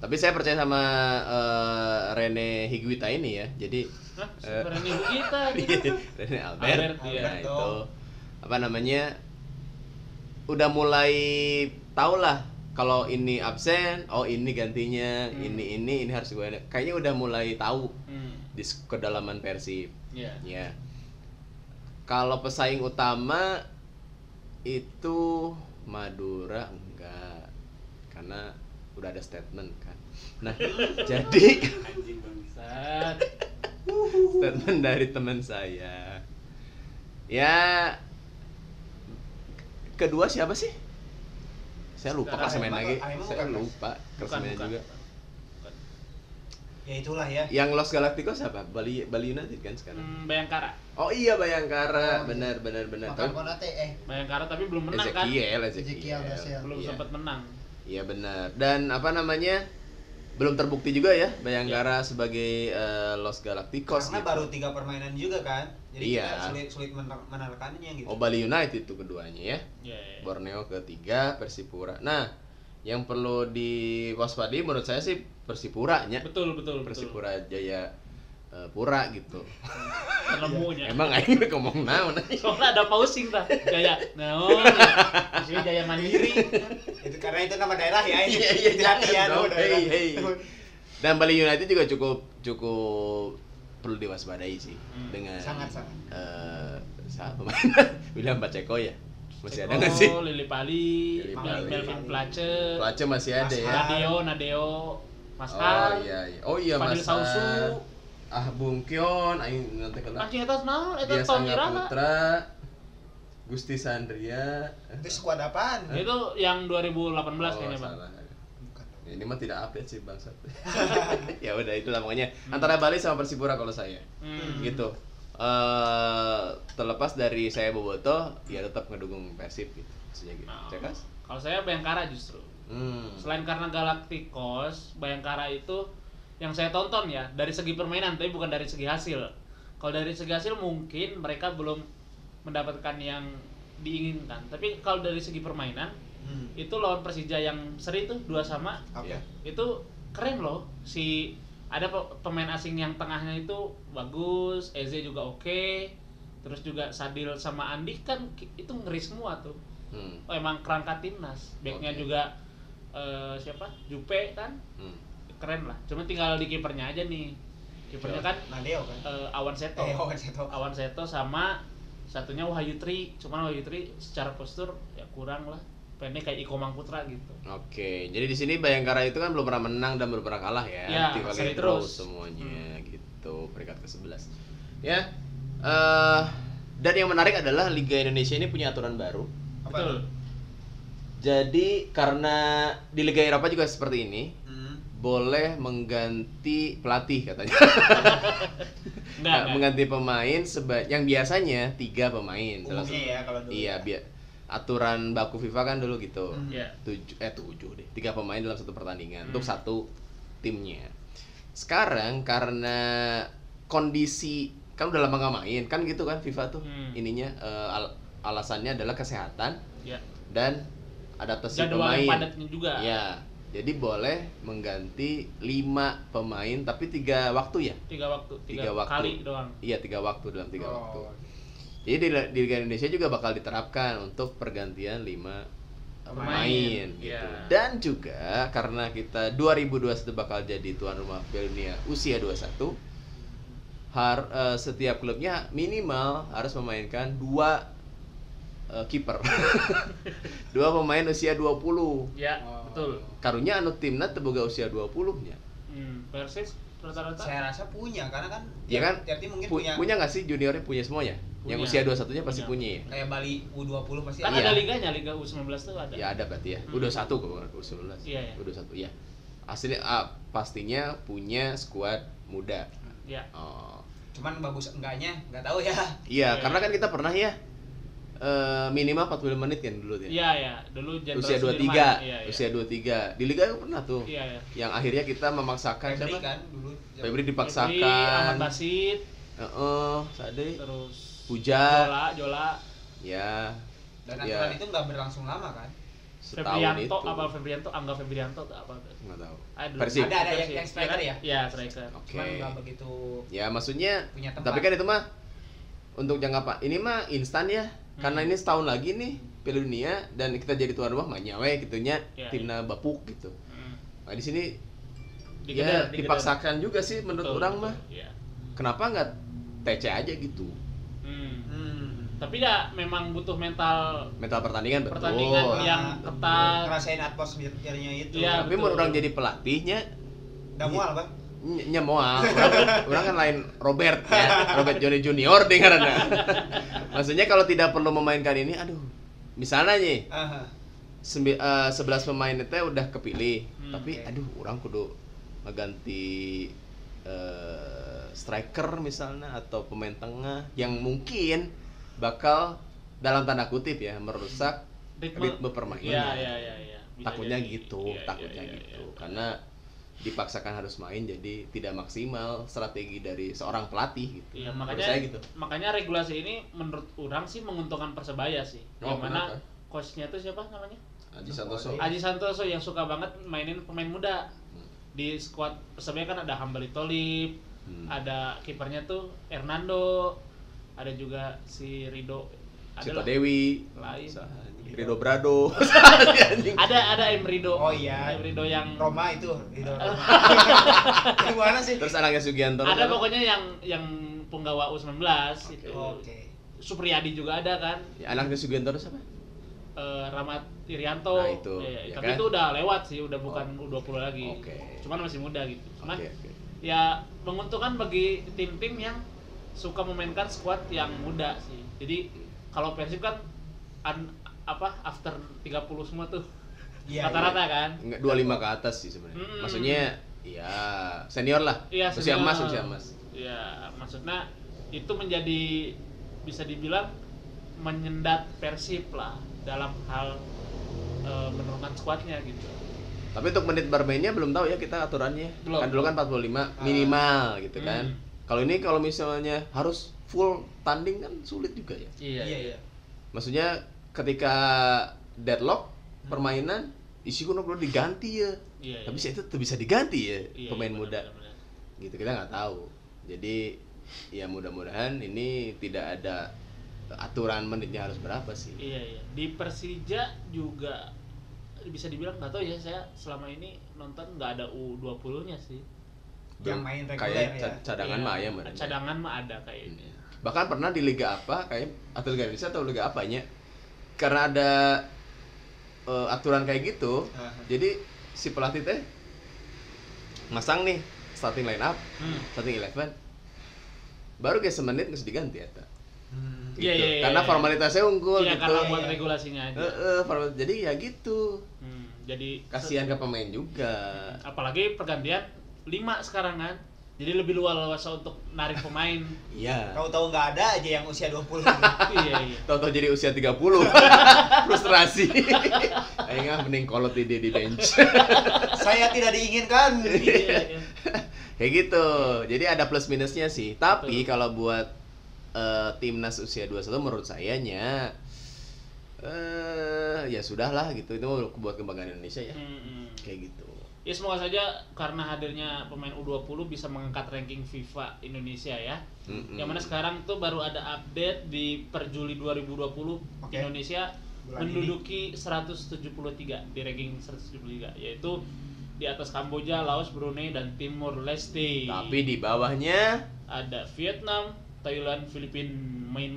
Tapi saya percaya sama eh, Rene Higuita ini ya. Jadi Hah, sebenarnya ibu kita gitu. <laughs> Rene Albert, Albert, nah, iya. itu apa namanya udah mulai tau lah kalau ini absen, oh ini gantinya, Hmm. ini ini ini harus gue kayaknya udah mulai tahu Hmm. di kedalaman Persib. Iya. Ya. Kalau pesaing utama itu Madura enggak. Karena udah ada statement kan. Nah, <laughs> jadi <laughs> statement dari teman saya. Ya kedua siapa sih? Saya lupa klasemen Arema- lagi. Saya lupa klasemennya bukan. juga. Ya itulah ya. Yang Los Galacticos siapa? Bali Bali United kan sekarang. Hmm, Bayangkara. Oh iya Bayangkara, Oh, iya. benar benar benar. Makan Tapi Konate eh Bayangkara tapi belum menang kan? Ezekiel, Ezekiel Ezekiel. Dasel. Belum Iya. sempat menang. Iya benar. Dan apa namanya? Belum terbukti juga ya Bayangkara sebagai eh, Los Galacticos. Karena gitu. baru tiga permainan juga kan. Jadi Iya. kita sulit sulit mener- menerkannya gitu. Oh Bali United itu keduanya ya. Ya, ya. Borneo ketiga, Persipura. Nah, yang perlu diwaspadai menurut saya sih Persipuranya. Betul, betul, betul. Persipura Jaya eh, Pura gitu. Penemunya. Emang aing ngomong naon? Soalnya ada pausing dah. Jaya. Naon ya. Di sini Jaya Mandiri. Itu karena itu nama daerah ya ini. Iya, iya, daerah. Hey, hey. Dan Bali United juga cukup cukup perlu diwaspadai sih Hmm. dengan Sangat, sangat. eh, saat pemain <laughs> William Paceko ya. Masih ada nggak sih? Oh, Lili Pali, Lili Mel- Pali. Melvin Place, Pelace masih ada ya. Mas Nadeo, Nadeo, Mas Oh Har, iya iya. Oh iya Fadil Mas. Sausu. Ah Bung Kion aing nanti kena. Anjing eta naon? Eta Sangga Irana. Putra. Gusti Sandria. Itu skuad apaan? Itu yang 2018 Oh, kayaknya, Bang. salah. Ini mah tidak update sih bangsat. <laughs> <laughs> ya udah itulah pokoknya antara Bali sama Persipura kalau saya. Hmm. Gitu. eh terlepas dari saya Boboto, ya tetap ngedukung Persib gitu. Maksudnya gitu. Nah, Cekas? Kalau saya Bayangkara justru. Hmm. Selain karena Galacticos, Bayangkara itu yang saya tonton ya dari segi permainan tapi bukan dari segi hasil. Kalau dari segi hasil mungkin mereka belum mendapatkan yang diinginkan. Tapi kalau dari segi permainan Hmm. itu lawan Persija yang seri tuh dua sama Oke. Iya. itu keren loh si ada pe- pemain asing yang tengahnya itu bagus Eze juga oke terus juga Sadil sama Andi kan itu ngeri semua tuh Hmm. oh, emang kerangka timnas backnya Oke. juga eh, siapa Jupe kan Hmm. Keren lah cuma tinggal di kipernya aja nih kipernya kan Nadeo kan. eh, Awan Seto Eh, Owen Seto. Awan Seto sama satunya Wahyu Tri cuman Wahyu Tri secara postur ya kurang lah pendek kayak Iko Mangputra gitu Oke, jadi di sini Bayangkara itu kan belum pernah menang dan belum pernah kalah ya. Ya, draw terus. semuanya gitu, peringkat ke-11. Ya. eh dan yang menarik adalah Liga Indonesia ini punya aturan baru. Apa betul? Jadi karena di Liga Eropa juga seperti ini, Hmm. Boleh mengganti pelatih katanya. <laughs> enggak, Nah, enggak. mengganti pemain seba yang biasanya tiga pemain. Umumnya ya kalau dulu. Iya, biar aturan baku FIFA kan dulu gitu. Hmm. Iya. tujuh eh tujuh deh tiga pemain dalam satu pertandingan Hmm. untuk satu timnya sekarang karena kondisi kan udah lama nggak main kan gitu kan FIFA tuh Hmm. ininya eh, al- alasannya adalah kesehatan ya dan adaptasi jadwal pemain yang padatnya juga ya jadi boleh mengganti lima pemain tapi tiga waktu ya tiga waktu tiga, Tiga waktu. kali doang iya tiga waktu dalam tiga Oh. waktu jadi di, di Liga Indonesia juga bakal diterapkan untuk pergantian lima Pemain, pemain gitu. iya. Dan juga karena kita 2021 bakal jadi tuan rumah Piala Dunia usia 21 har eh, setiap klubnya minimal harus memainkan dua eh, kiper. <laughs> dua pemain usia 20. ya Oh. Betul Karunya anu timna teboga usia 20 nya. hmm, Persis rata-rata Saya rasa punya karena kan Iya kan? tiap tim mungkin Pu- punya, punya nggak sih juniornya punya semuanya? Yang Punya. usia 21 nya pasti Punya. punya ya? kayak Bali U20 pasti kan Iya. ada liganya liga U19 tuh ada Ya ada berarti ya. Hmm. U21 kok bukan U19. Iya, iya. U21 iya. Aslinya ah, pastinya punya skuad muda. ya Oh. Cuman bagus enggaknya nggak tahu ya. Iya, Iya. karena kan kita pernah ya eh, minimal 45 menit kan dulu ya. iya ya dulu Jenderal usia 23, Sudirman. iya, iya. usia 23. Di liga pernah tuh. iya ya Yang akhirnya kita memaksakan Febri siapa? kan dulu. Febri Febri, dipaksakan. Ahmad Basit Heeh, Sade. terus Puja. Jola Jola Ya, Dan Iya. aturan itu nggak berlangsung lama kan? setahun Febrianto itu. apa Febrianto Angga Febrianto tuh apa Nggak tahu. Persib. Ada, ada yang- yang striker Iya ya? kan? Iya, striker. Oke. Cuman nggak begitu Ya maksudnya punya tempat. Tapi kan itu mah untuk jangka pak ini mah instan ya. Karena Hmm. ini setahun lagi nih Piala Dunia dan kita jadi tuan rumah mah nyawe gitunya Ya, timna bapuk gitu. Hmm. Nah di sini Digeder, ya digeder. dipaksakan juga sih menurut Betul, orang betul. mah. Iya. Kenapa nggak TC aja gitu? Hmm. Hmm. tapi ya memang butuh mental mental pertandingan betul Pertandingan Ah, yang ketat. ngerasain atmosfernya itu Iya. tapi betul. mau orang jadi pelatihnya udah mual bang ny- nyemoal orang, orang kan lain Robert ya Robert Johnny Junior dengarannya maksudnya kalau tidak perlu memainkan ini aduh misalnya nih sembi- eh, 11 pemain itu udah kepilih Hmm, tapi oke. aduh orang kudu ngeganti eh, striker misalnya atau pemain tengah yang mungkin bakal dalam tanda kutip ya merusak ritme, permainan. Iya, iya, iya, iya. Bisa takutnya jadi. gitu Iya, iya, takutnya iya, gitu. karena dipaksakan harus main jadi tidak maksimal strategi dari seorang pelatih gitu Iya, Menurut makanya saya gitu makanya regulasi ini menurut orang sih menguntungkan Persebaya sih. Oh, yang mana coachnya tuh siapa namanya? Aji Santoso. Aji Santoso yang suka banget mainin pemain muda. Hmm. Di squad Persebaya kan ada Hambali Tolib, Hmm. ada kipernya tuh Hernando, ada juga si Rido Cita. Dewi Lain. Rido Brado <laughs> ada ada Em Rido. Oh iya. Em Rido yang Roma itu <laughs> itu Roma. Yang mana sih terus anaknya Sugianto ada siapa? pokoknya yang yang penggawa U19 itu. oke Supriyadi juga ada kan. Ya, anaknya Sugianto siapa eh, Rahmat Irianto. Nah, itu, Iya, ya tapi kan? itu udah lewat sih, udah bukan Oh. U20 lagi. Oke. Cuman masih muda gitu. Cuman Oke, oke. ya menguntungkan bagi tim-tim yang suka memainkan squad yang muda sih. Jadi kalau Persib kan an- apa after 30 semua tuh. Iya, Rata-rata kan. Enggak 25 ke atas sih sebenarnya. Mm. Maksudnya ya senior lah. Iya, usia senior. emas, usia emas. Iya, maksudnya itu menjadi bisa dibilang menyendat Persib lah dalam hal eh, menurunkan squadnya gitu. Tapi untuk menit bermainnya belum tahu ya kita aturannya. Belum. Kan dulu kan 45 minimal gitu kan. Hmm. Kalau ini kalau misalnya harus full tanding kan sulit juga ya. Iya, iya iya Maksudnya ketika deadlock permainan isi kuno perlu diganti ya. Iya, Tapi iya. itu tuh bisa diganti ya Iya, pemain iya, muda. benar-benar. Gitu kita nggak tahu. Jadi ya mudah-mudahan ini tidak ada aturan menitnya harus berapa sih. Iya iya. Di Persija juga bisa dibilang nggak tahu ya saya selama ini nonton nggak ada U20-nya sih. yang main reguler kayak ya ca- cadangan Iya, mah ya bener. Cadangan mah ada kayaknya. Bahkan pernah di liga apa kayak atau liga Indonesia atau liga apanya karena ada eh, aturan kayak gitu. Aha. Jadi si pelatih teh masang nih starting line up, Hmm. starting eleven. Baru kayak semenit nggak diganti ya. Hmm. Gitu. Iya, iya, iya, karena iya. formalitasnya unggul Iya gitu. karena Iya, buat regulasinya aja. Eh, eh, formal- jadi ya gitu. Hmm, jadi Kasihan ke pemain juga. apalagi pergantian 5 sekarang kan. Jadi lebih luas untuk narik pemain. <laughs> Iya. tahu-tahu nggak ada aja yang usia 20 <laughs> iya iya. Tahu-tahu jadi usia 30 <laughs> Frustrasi Ayo mending kolot di di bench saya tidak diinginkan Iya, iya. Kayak gitu Jadi ada plus minusnya sih Tapi Betul. kalau buat eh, timnas usia 21 menurut saya nya eh ya sudahlah gitu itu buat kebanggaan Indonesia ya hmm. kayak gitu Ya semoga saja karena hadirnya pemain U20 bisa mengangkat ranking FIFA Indonesia ya. Mm-mm. Yang mana sekarang tuh baru ada update di per Juli 2020 Oke. Indonesia Bulan menduduki 173 di ranking 173 yaitu di atas Kamboja, Laos, Brunei dan Timur Leste. tapi di bawahnya ada Vietnam, Thailand, Filipina,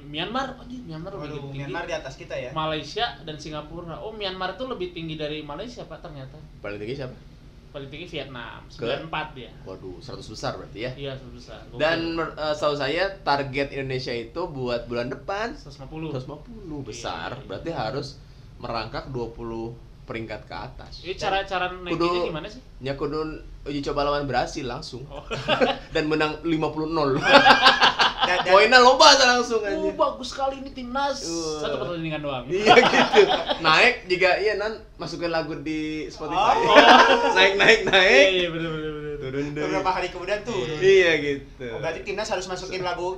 Myanmar. Anjir, Myanmar lebih Waduh, tinggi. Myanmar di atas kita ya Malaysia dan Singapura. Oh, Myanmar tuh lebih tinggi dari Malaysia, Pak ternyata. paling tinggi siapa Paling tinggi Vietnam, Ke? 94 dia. waduh 100 besar berarti ya Iya, sebesar. Gokil. dan eh, setahu saya target Indonesia itu buat bulan depan 150. 150 besar Iya, iya. berarti harus merangkak 20 peringkat ke atas Ini cara-cara naikinnya gimana sih? nya kudu uji coba lawan Brasil langsung Oh. <laughs> dan menang 50-0 <laughs> dan, dan, poinnya loba aja langsung aja Oh, bagus sekali ini timnas. Wah. Satu pertandingan doang. iya <laughs> gitu naik jika iya nan masukin lagu di Spotify Oh. naik naik Iya, naik iya benar benar benar. turun deh beberapa hari kemudian tuh iya gitu Oh, berarti timnas harus masukin lagu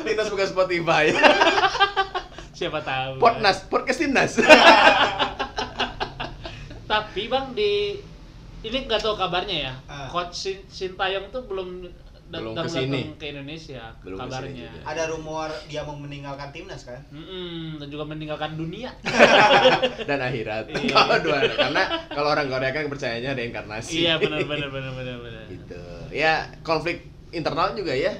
Timnas bukan Spotify Siapa tahu. Podnas podcast timnas Tapi Bang di ini nggak tahu kabarnya ya. Ah. Coach Shin, Sintayong tuh belum Belum datang ke sini. datang ke Indonesia Belum kabarnya. juga. ada rumor dia mau meninggalkan timnas kan Mm-mm, dan juga meninggalkan dunia. <laughs> dan akhirat Iya. <laughs> dua karena kalau orang Korea kan percayanya reinkarnasi iya benar benar benar benar benar. gitu ya konflik internal juga ya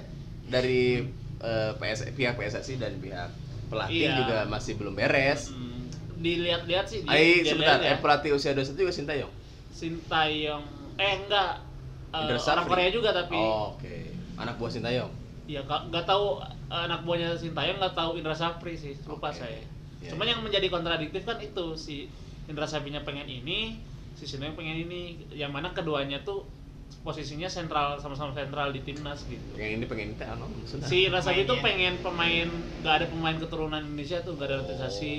dari eh, PS pihak PSSI dan pihak pelatih Iya. juga masih belum beres. Hmm, dilihat-lihat sih dia- Ai dia sebentar, ya. eh, pelatih usia 21 juga Sintayong. Sintayong eh enggak Eh, Indra orang. Korea juga tapi Oh, Oke, anak buah Sintayong. ya nggak nggak tahu eh, anak buahnya Sintayong nggak tahu Indra Safri sih lupa Oke. saya Iya, cuman iya. yang menjadi kontradiktif kan itu si Indra Safrinya pengen ini si Sintayong pengen ini yang mana keduanya tuh posisinya sentral sama-sama sentral di timnas gitu Pengen ini pengen itu anu si Rasabi itu pengen pemain nggak ada pemain keturunan Indonesia tuh nggak ada naturalisasi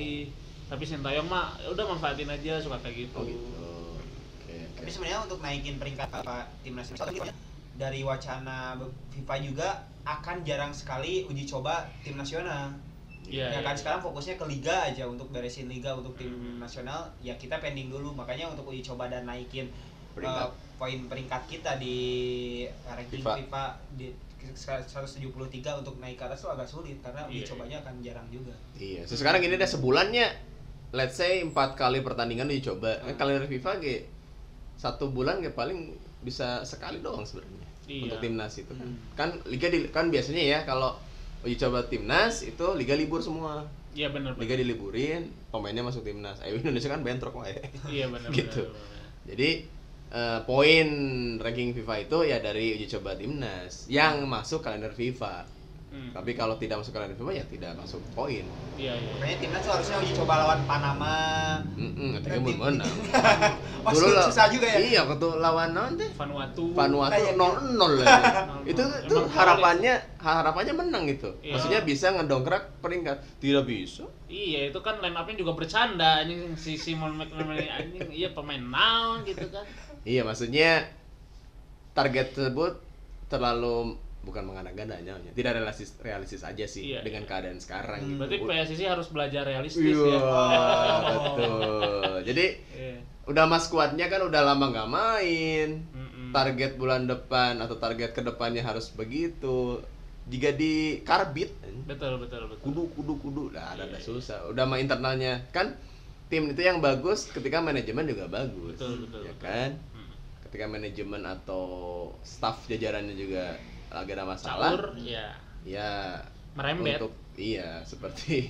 tapi Sintayong mah ya udah manfaatin aja suka kayak gitu, Oh gitu. Oke, oke. Tapi sebenarnya untuk naikin peringkat apa timnas Indonesia dari wacana FIFA juga akan jarang sekali uji coba tim nasional. Iya, ya iya, kan iya. sekarang fokusnya ke liga aja untuk beresin liga untuk tim Hmm. nasional ya kita pending dulu makanya untuk uji coba dan naikin Peringkat. eh, poin peringkat kita di ranking FIFA. FIFA, di 173 untuk naik ke atas itu agak sulit karena uji Iya, cobanya akan jarang juga. Iya, so, sekarang ini udah sebulannya let's say empat kali pertandingan dicoba. Hmm. Eh, kalender FIFA ge satu bulan ge paling bisa sekali doang sebenarnya Iya. untuk timnas itu kan. Hmm. Kan liga di, kan biasanya ya kalau uji coba timnas itu liga libur semua. iya benar Liga diliburin, pemainnya masuk timnas. Ayo Indonesia kan bentrok wae. iya benar <laughs> Gitu. benar. Jadi eh, poin ranking FIFA itu ya dari uji coba timnas yang masuk kalender FIFA. Hmm. Tapi kalau tidak masuk kalender FIFA ya tidak masuk poin. iya iya Makanya timnas tuh harusnya uji coba lawan Panama. Mm nanti Nanti- mau menang. <laughs> Wah, Dulu lah- susah juga ya. Iya, waktu lawan naon teh? Vanuatu Vanuatu Kayak 0-0 lagi. <laughs> itu itu harapannya harapannya menang gitu. Iya. Maksudnya bisa ngedongkrak peringkat. Tidak bisa. Iya itu kan line up-nya juga bercanda anjing si Simon McManamy anjing iya pemain naon gitu kan. Iya, maksudnya target tersebut terlalu bukan mengada-ngada nyawa. Tidak realistis realistis aja sih Iya, dengan iya. keadaan sekarang Hmm. gitu. Berarti PSSI harus belajar realistis Iya, ya. betul. <laughs> Jadi Iya. udah mas kuatnya kan udah lama nggak main. Mm-mm. target bulan depan atau target ke depannya harus begitu jika di karbit Betul betul betul. kudu kudu kudu lah ada ada Iya, susah udah mah internalnya kan tim itu yang bagus ketika manajemen juga bagus Betul, betul, ya betul. kan ketika manajemen atau staff jajarannya juga lagi ada masalah Caur ya ya merembet. untuk iya seperti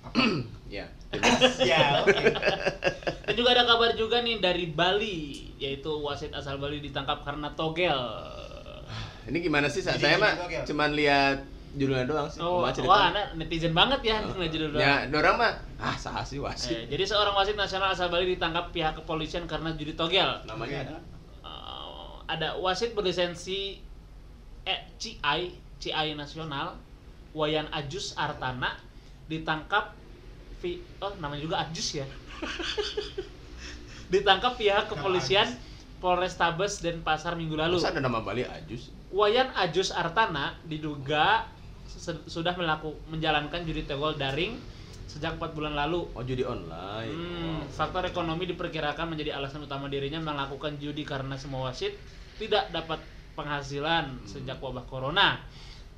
<clears throat> ya ya, oke. Dan juga ada kabar juga nih dari Bali yaitu wasit asal Bali ditangkap karena togel. ini gimana sih? Jadi saya mah ya? cuman lihat judulnya doang sih Oh, Cuma cerita. wah, anak netizen banget ya Oh. judul doang. ya orang mah ah sah sih wasit Eh, jadi seorang wasit nasional asal Bali ditangkap pihak kepolisian karena judi togel. namanya ada Eh, ada wasit berlisensi eh, CI CI nasional Wayan Ajus Artana ditangkap vi, oh namanya juga Ajus ya. <laughs> Ditangkap pihak kepolisian Polrestabes dan Pasar Minggu lalu. Masa ada nama Bali Ajus? Wayan Ajus Artana diduga sudah melaku, menjalankan judi togel daring sejak 4 bulan lalu. Oh judi online. Hmm, faktor ekonomi diperkirakan menjadi alasan utama dirinya melakukan judi karena semua wasit tidak dapat penghasilan sejak wabah corona.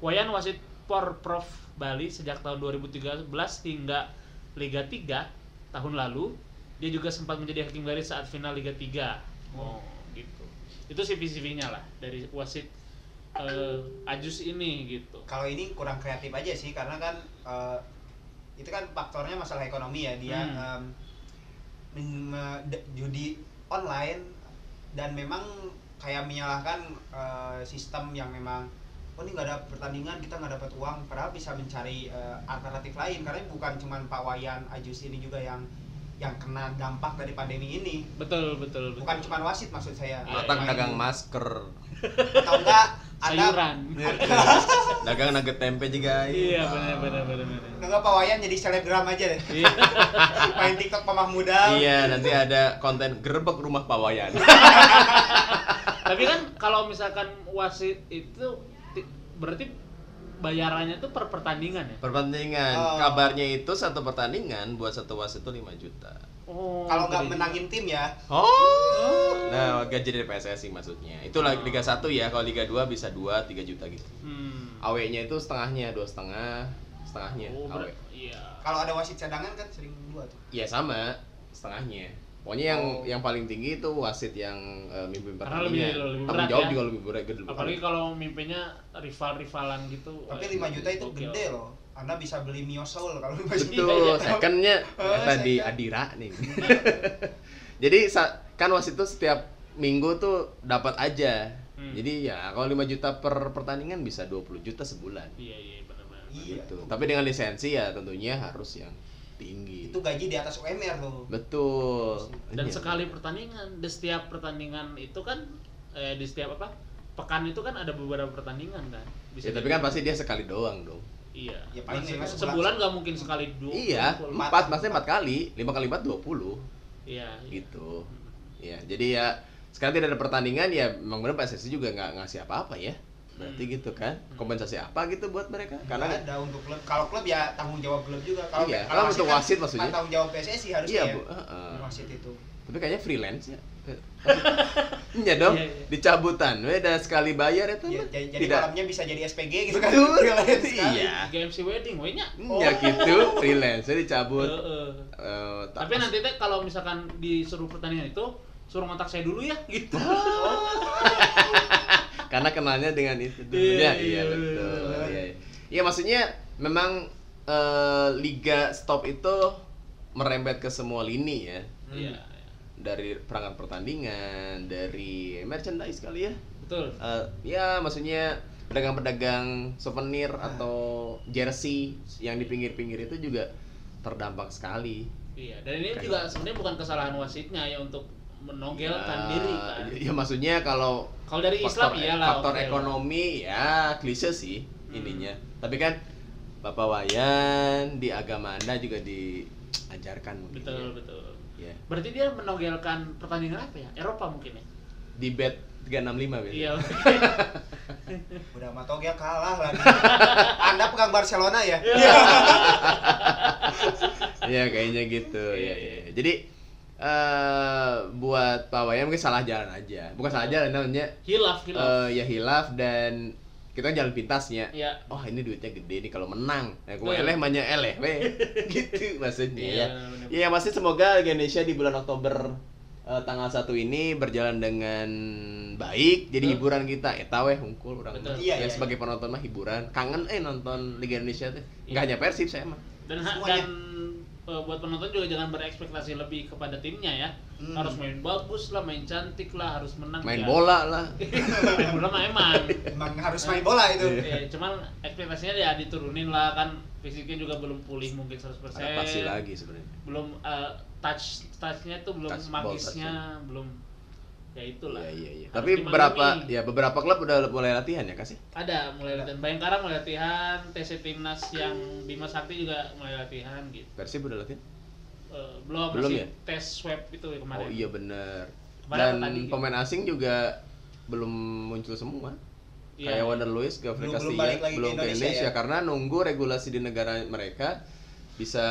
Wayan wasit Porprov Bali sejak tahun 2013 hingga Liga 3 tahun lalu, dia juga sempat menjadi hakim garis saat final Liga 3. Oh, gitu. Itu CV-CV-nya lah dari wasit eh, Ajus ini gitu. Kalau ini kurang kreatif aja sih karena kan eh, itu kan faktornya masalah ekonomi ya dia Hmm. d- judi online dan memang kayak menyalahkan eh, sistem yang memang oh ini nggak ada pertandingan kita nggak dapat uang. Padahal bisa mencari eh, alternatif lain. Karena bukan cuma Pak Wayan Ajus ini juga yang yang kena dampak dari pandemi ini. Betul, betul, betul. bukan cuma wasit maksud saya. Iya, Atang Pemain- dagang masker. Atau enggak <laughs> ada sayuran. dagang nugget tempe juga Iya, benar benar benar benar. enggak Pak Wayan jadi selebgram aja deh. Iya. <laughs> main TikTok Pak Mahmuda iya nanti ada konten gerbek rumah pawayan <laughs> Tapi kan kalau misalkan wasit itu ti- berarti bayarannya tuh per pertandingan ya? pertandingan Oh. kabarnya itu satu pertandingan buat satu wasit itu 5 juta Oh. kalau nggak menangin tim ya oh nah gaji dari PSSI maksudnya itu Oh. Liga 1 ya kalau Liga 2 bisa 2 3 juta gitu Hmm. AW-nya itu setengahnya dua setengah setengahnya Oh, AW iya. kalau ada wasit cadangan kan sering dua tuh Iya sama setengahnya Pokoknya yang Oh. yang paling tinggi itu wasit yang eh, mimpin Karena pertandingan. lebih- lebih Tanggung jawab ya. juga lebih berat. gede apalagi kalau mimpinya rival-rivalan gitu Tapi wah, 5 juta itu gokil. gede loh. Anda bisa beli Mio Soul kalau 5 juta. Betul, Iya, secondnya <laughs> Oh, tadi second. Adira nih. <laughs> Jadi kan wasit itu setiap minggu tuh dapat aja. Hmm. Jadi ya kalau 5 juta per pertandingan bisa 20 juta sebulan. iya iya benar-benar Iya. Gitu. Tapi dengan lisensi ya tentunya harus yang tinggi. Itu gaji di atas UMR tuh. Betul. dan Iya. sekali pertandingan di setiap pertandingan itu kan eh, di setiap apa pekan itu kan ada beberapa pertandingan kan Ya, tapi kan pasti dia sekali doang dong. iya Ya, paling Maksudnya lima sebulan nggak mungkin sekali dua Iya. Empat. empat, maksudnya empat kali, lima kali empat dua puluh, iya iya. gitu. Ya, jadi ya sekarang tidak ada pertandingan ya, memang benar PSSI juga nggak ngasih apa-apa ya. Berarti Hmm. gitu kan, kompensasi apa gitu buat mereka? Karena Karena ada untuk klub. Kalau klub ya tanggung jawab klub juga. Kalau Iya, kalau untuk kan wasit maksudnya. tanggung jawab PSSI harusnya iya ya. bu, heeh. Wasit itu. tapi kayaknya freelance ya. <laughs> Iya dong, Iya, iya. dicabutan, beda sekali bayar itu Ya, mah. jadi, tidak. malamnya bisa jadi SPG gitu kan. Betul, Freelance iya. GMC wedding we nya Ya gitu, freelance, jadi dicabut. Heeh. Eh, tak- tapi nanti teh kalau misalkan disuruh pertandingan itu suruh kontak saya dulu ya gitu <laughs> karena kenalnya dengan itu dulu Iya, ya iya iya, betul iya. iya iya. Iya, maksudnya memang eh, liga stop itu merembet ke semua lini ya Hmm. iya dari perangkat pertandingan dari merchandise kali ya betul Eh, ya maksudnya pedagang-pedagang souvenir Ah. atau jersey yang di pinggir-pinggir itu juga terdampak sekali iya dan ini Kayak- juga sebenarnya bukan kesalahan wasitnya ya untuk menogelkan Ya, diri kan ya maksudnya kalau kalau dari Islam faktor, iyalah faktor oke lah. ekonomi ya klise sih Hmm. ininya tapi kan bapak wayan di agama anda juga diajarkan mungkin betul ya. betul ya. berarti dia menogelkan pertandingan apa ya Eropa mungkin ya di bet 365 biasanya iya <laughs> Udah sama Togel kalah lagi. Anda pegang Barcelona ya? Iya <laughs> kayaknya gitu ya, ya. jadi eh buat Pak Wayan mungkin salah jalan aja bukan salah jalan namanya hilaf hilaf eh ya hilaf dan kita kan jalan pintasnya Iya. oh ini duitnya gede nih kalau menang nah, aku Betul. eleh banyak eleh weh <laughs> gitu maksudnya Iya, ya bener. ya pasti semoga Liga Indonesia di bulan Oktober eh, tanggal satu ini berjalan dengan baik jadi Betul. hiburan kita eta weh hungkul orang Betul. Iya, ya iya, sebagai penonton mah hiburan kangen eh nonton Liga Indonesia tuh nggak Iya. hanya Persib saya mah dan Semuanya. dan buat penonton juga jangan berekspektasi lebih kepada timnya ya Hmm. harus main bagus lah main cantik lah harus menang main ya. bola lah <laughs> main bola mah emang Emang harus main bola itu. ya, cuman ekspektasinya ya diturunin lah kan fisiknya juga belum pulih mungkin 100% adaptasi lagi sebenarnya belum eh, touch touchnya tuh belum Touch ball, magisnya belum ya itulah iya iya. Harus Tapi beberapa ya beberapa klub udah mulai latihan ya kasih. ada mulai latihan Bayangkara mulai latihan TC Timnas yang Bima Sakti juga mulai latihan gitu Persib udah latihan? Eh, belum, Belum masih ya? tes swab itu ya kemarin Oh iya bener. Kemarin Dan tadi gitu. pemain asing juga belum muncul semua. Iya. Kayak Wander Luiz, Gavri Belum- belum Castillo balik lagi ke belum ke Indonesia Indonesia ya? karena nunggu regulasi di negara mereka bisa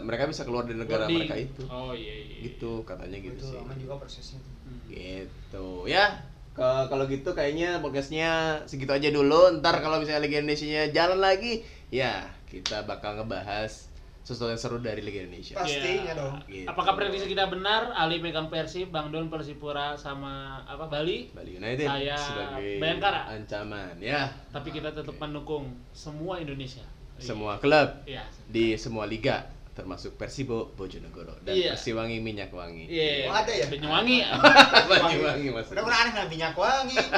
mereka bisa keluar dari negara Boarding. mereka itu. oh iya iya iya. Gitu katanya gitu Itu sih. lama juga prosesnya. Gitu. Ya, ke- kalau gitu kayaknya podcastnya segitu aja dulu. Ntar kalau misalnya Liga Indonesia jalan lagi, ya kita bakal ngebahas sesuatu yang seru dari Liga Indonesia. Pas. Pastinya dong. Gitu. Apakah prediksi kita benar? Ali megang Persib, Bang Don Persipura sama apa Bali? Bali United Saya sebagai Bayangkara. ancaman ya Tapi kita tetap mendukung semua Indonesia. semua klub Iya. di semua liga termasuk Persibo Bojonegoro dan Iya. Persiwangi Minyak Wangi. Iya. Oh, ada ya? Banyuwangi. <laughs> Banyuwangi Mas. Udah pernah aneh lah minyak wangi. <laughs>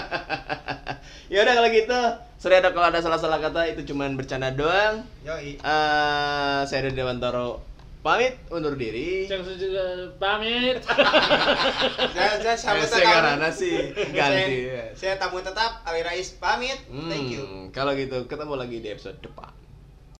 Ya udah kalau gitu, sorry ada kalau ada salah-salah kata itu cuman bercanda doang. Yoi. Eh saya Dede Wantoro pamit undur diri. Cek juga pamit. <laughs> Saya saya Eh, sampai saya karena sih ganti. Saya, saya tamu tetap Ali Rais pamit. Thank you. Hmm, Kalau gitu ketemu lagi di episode depan.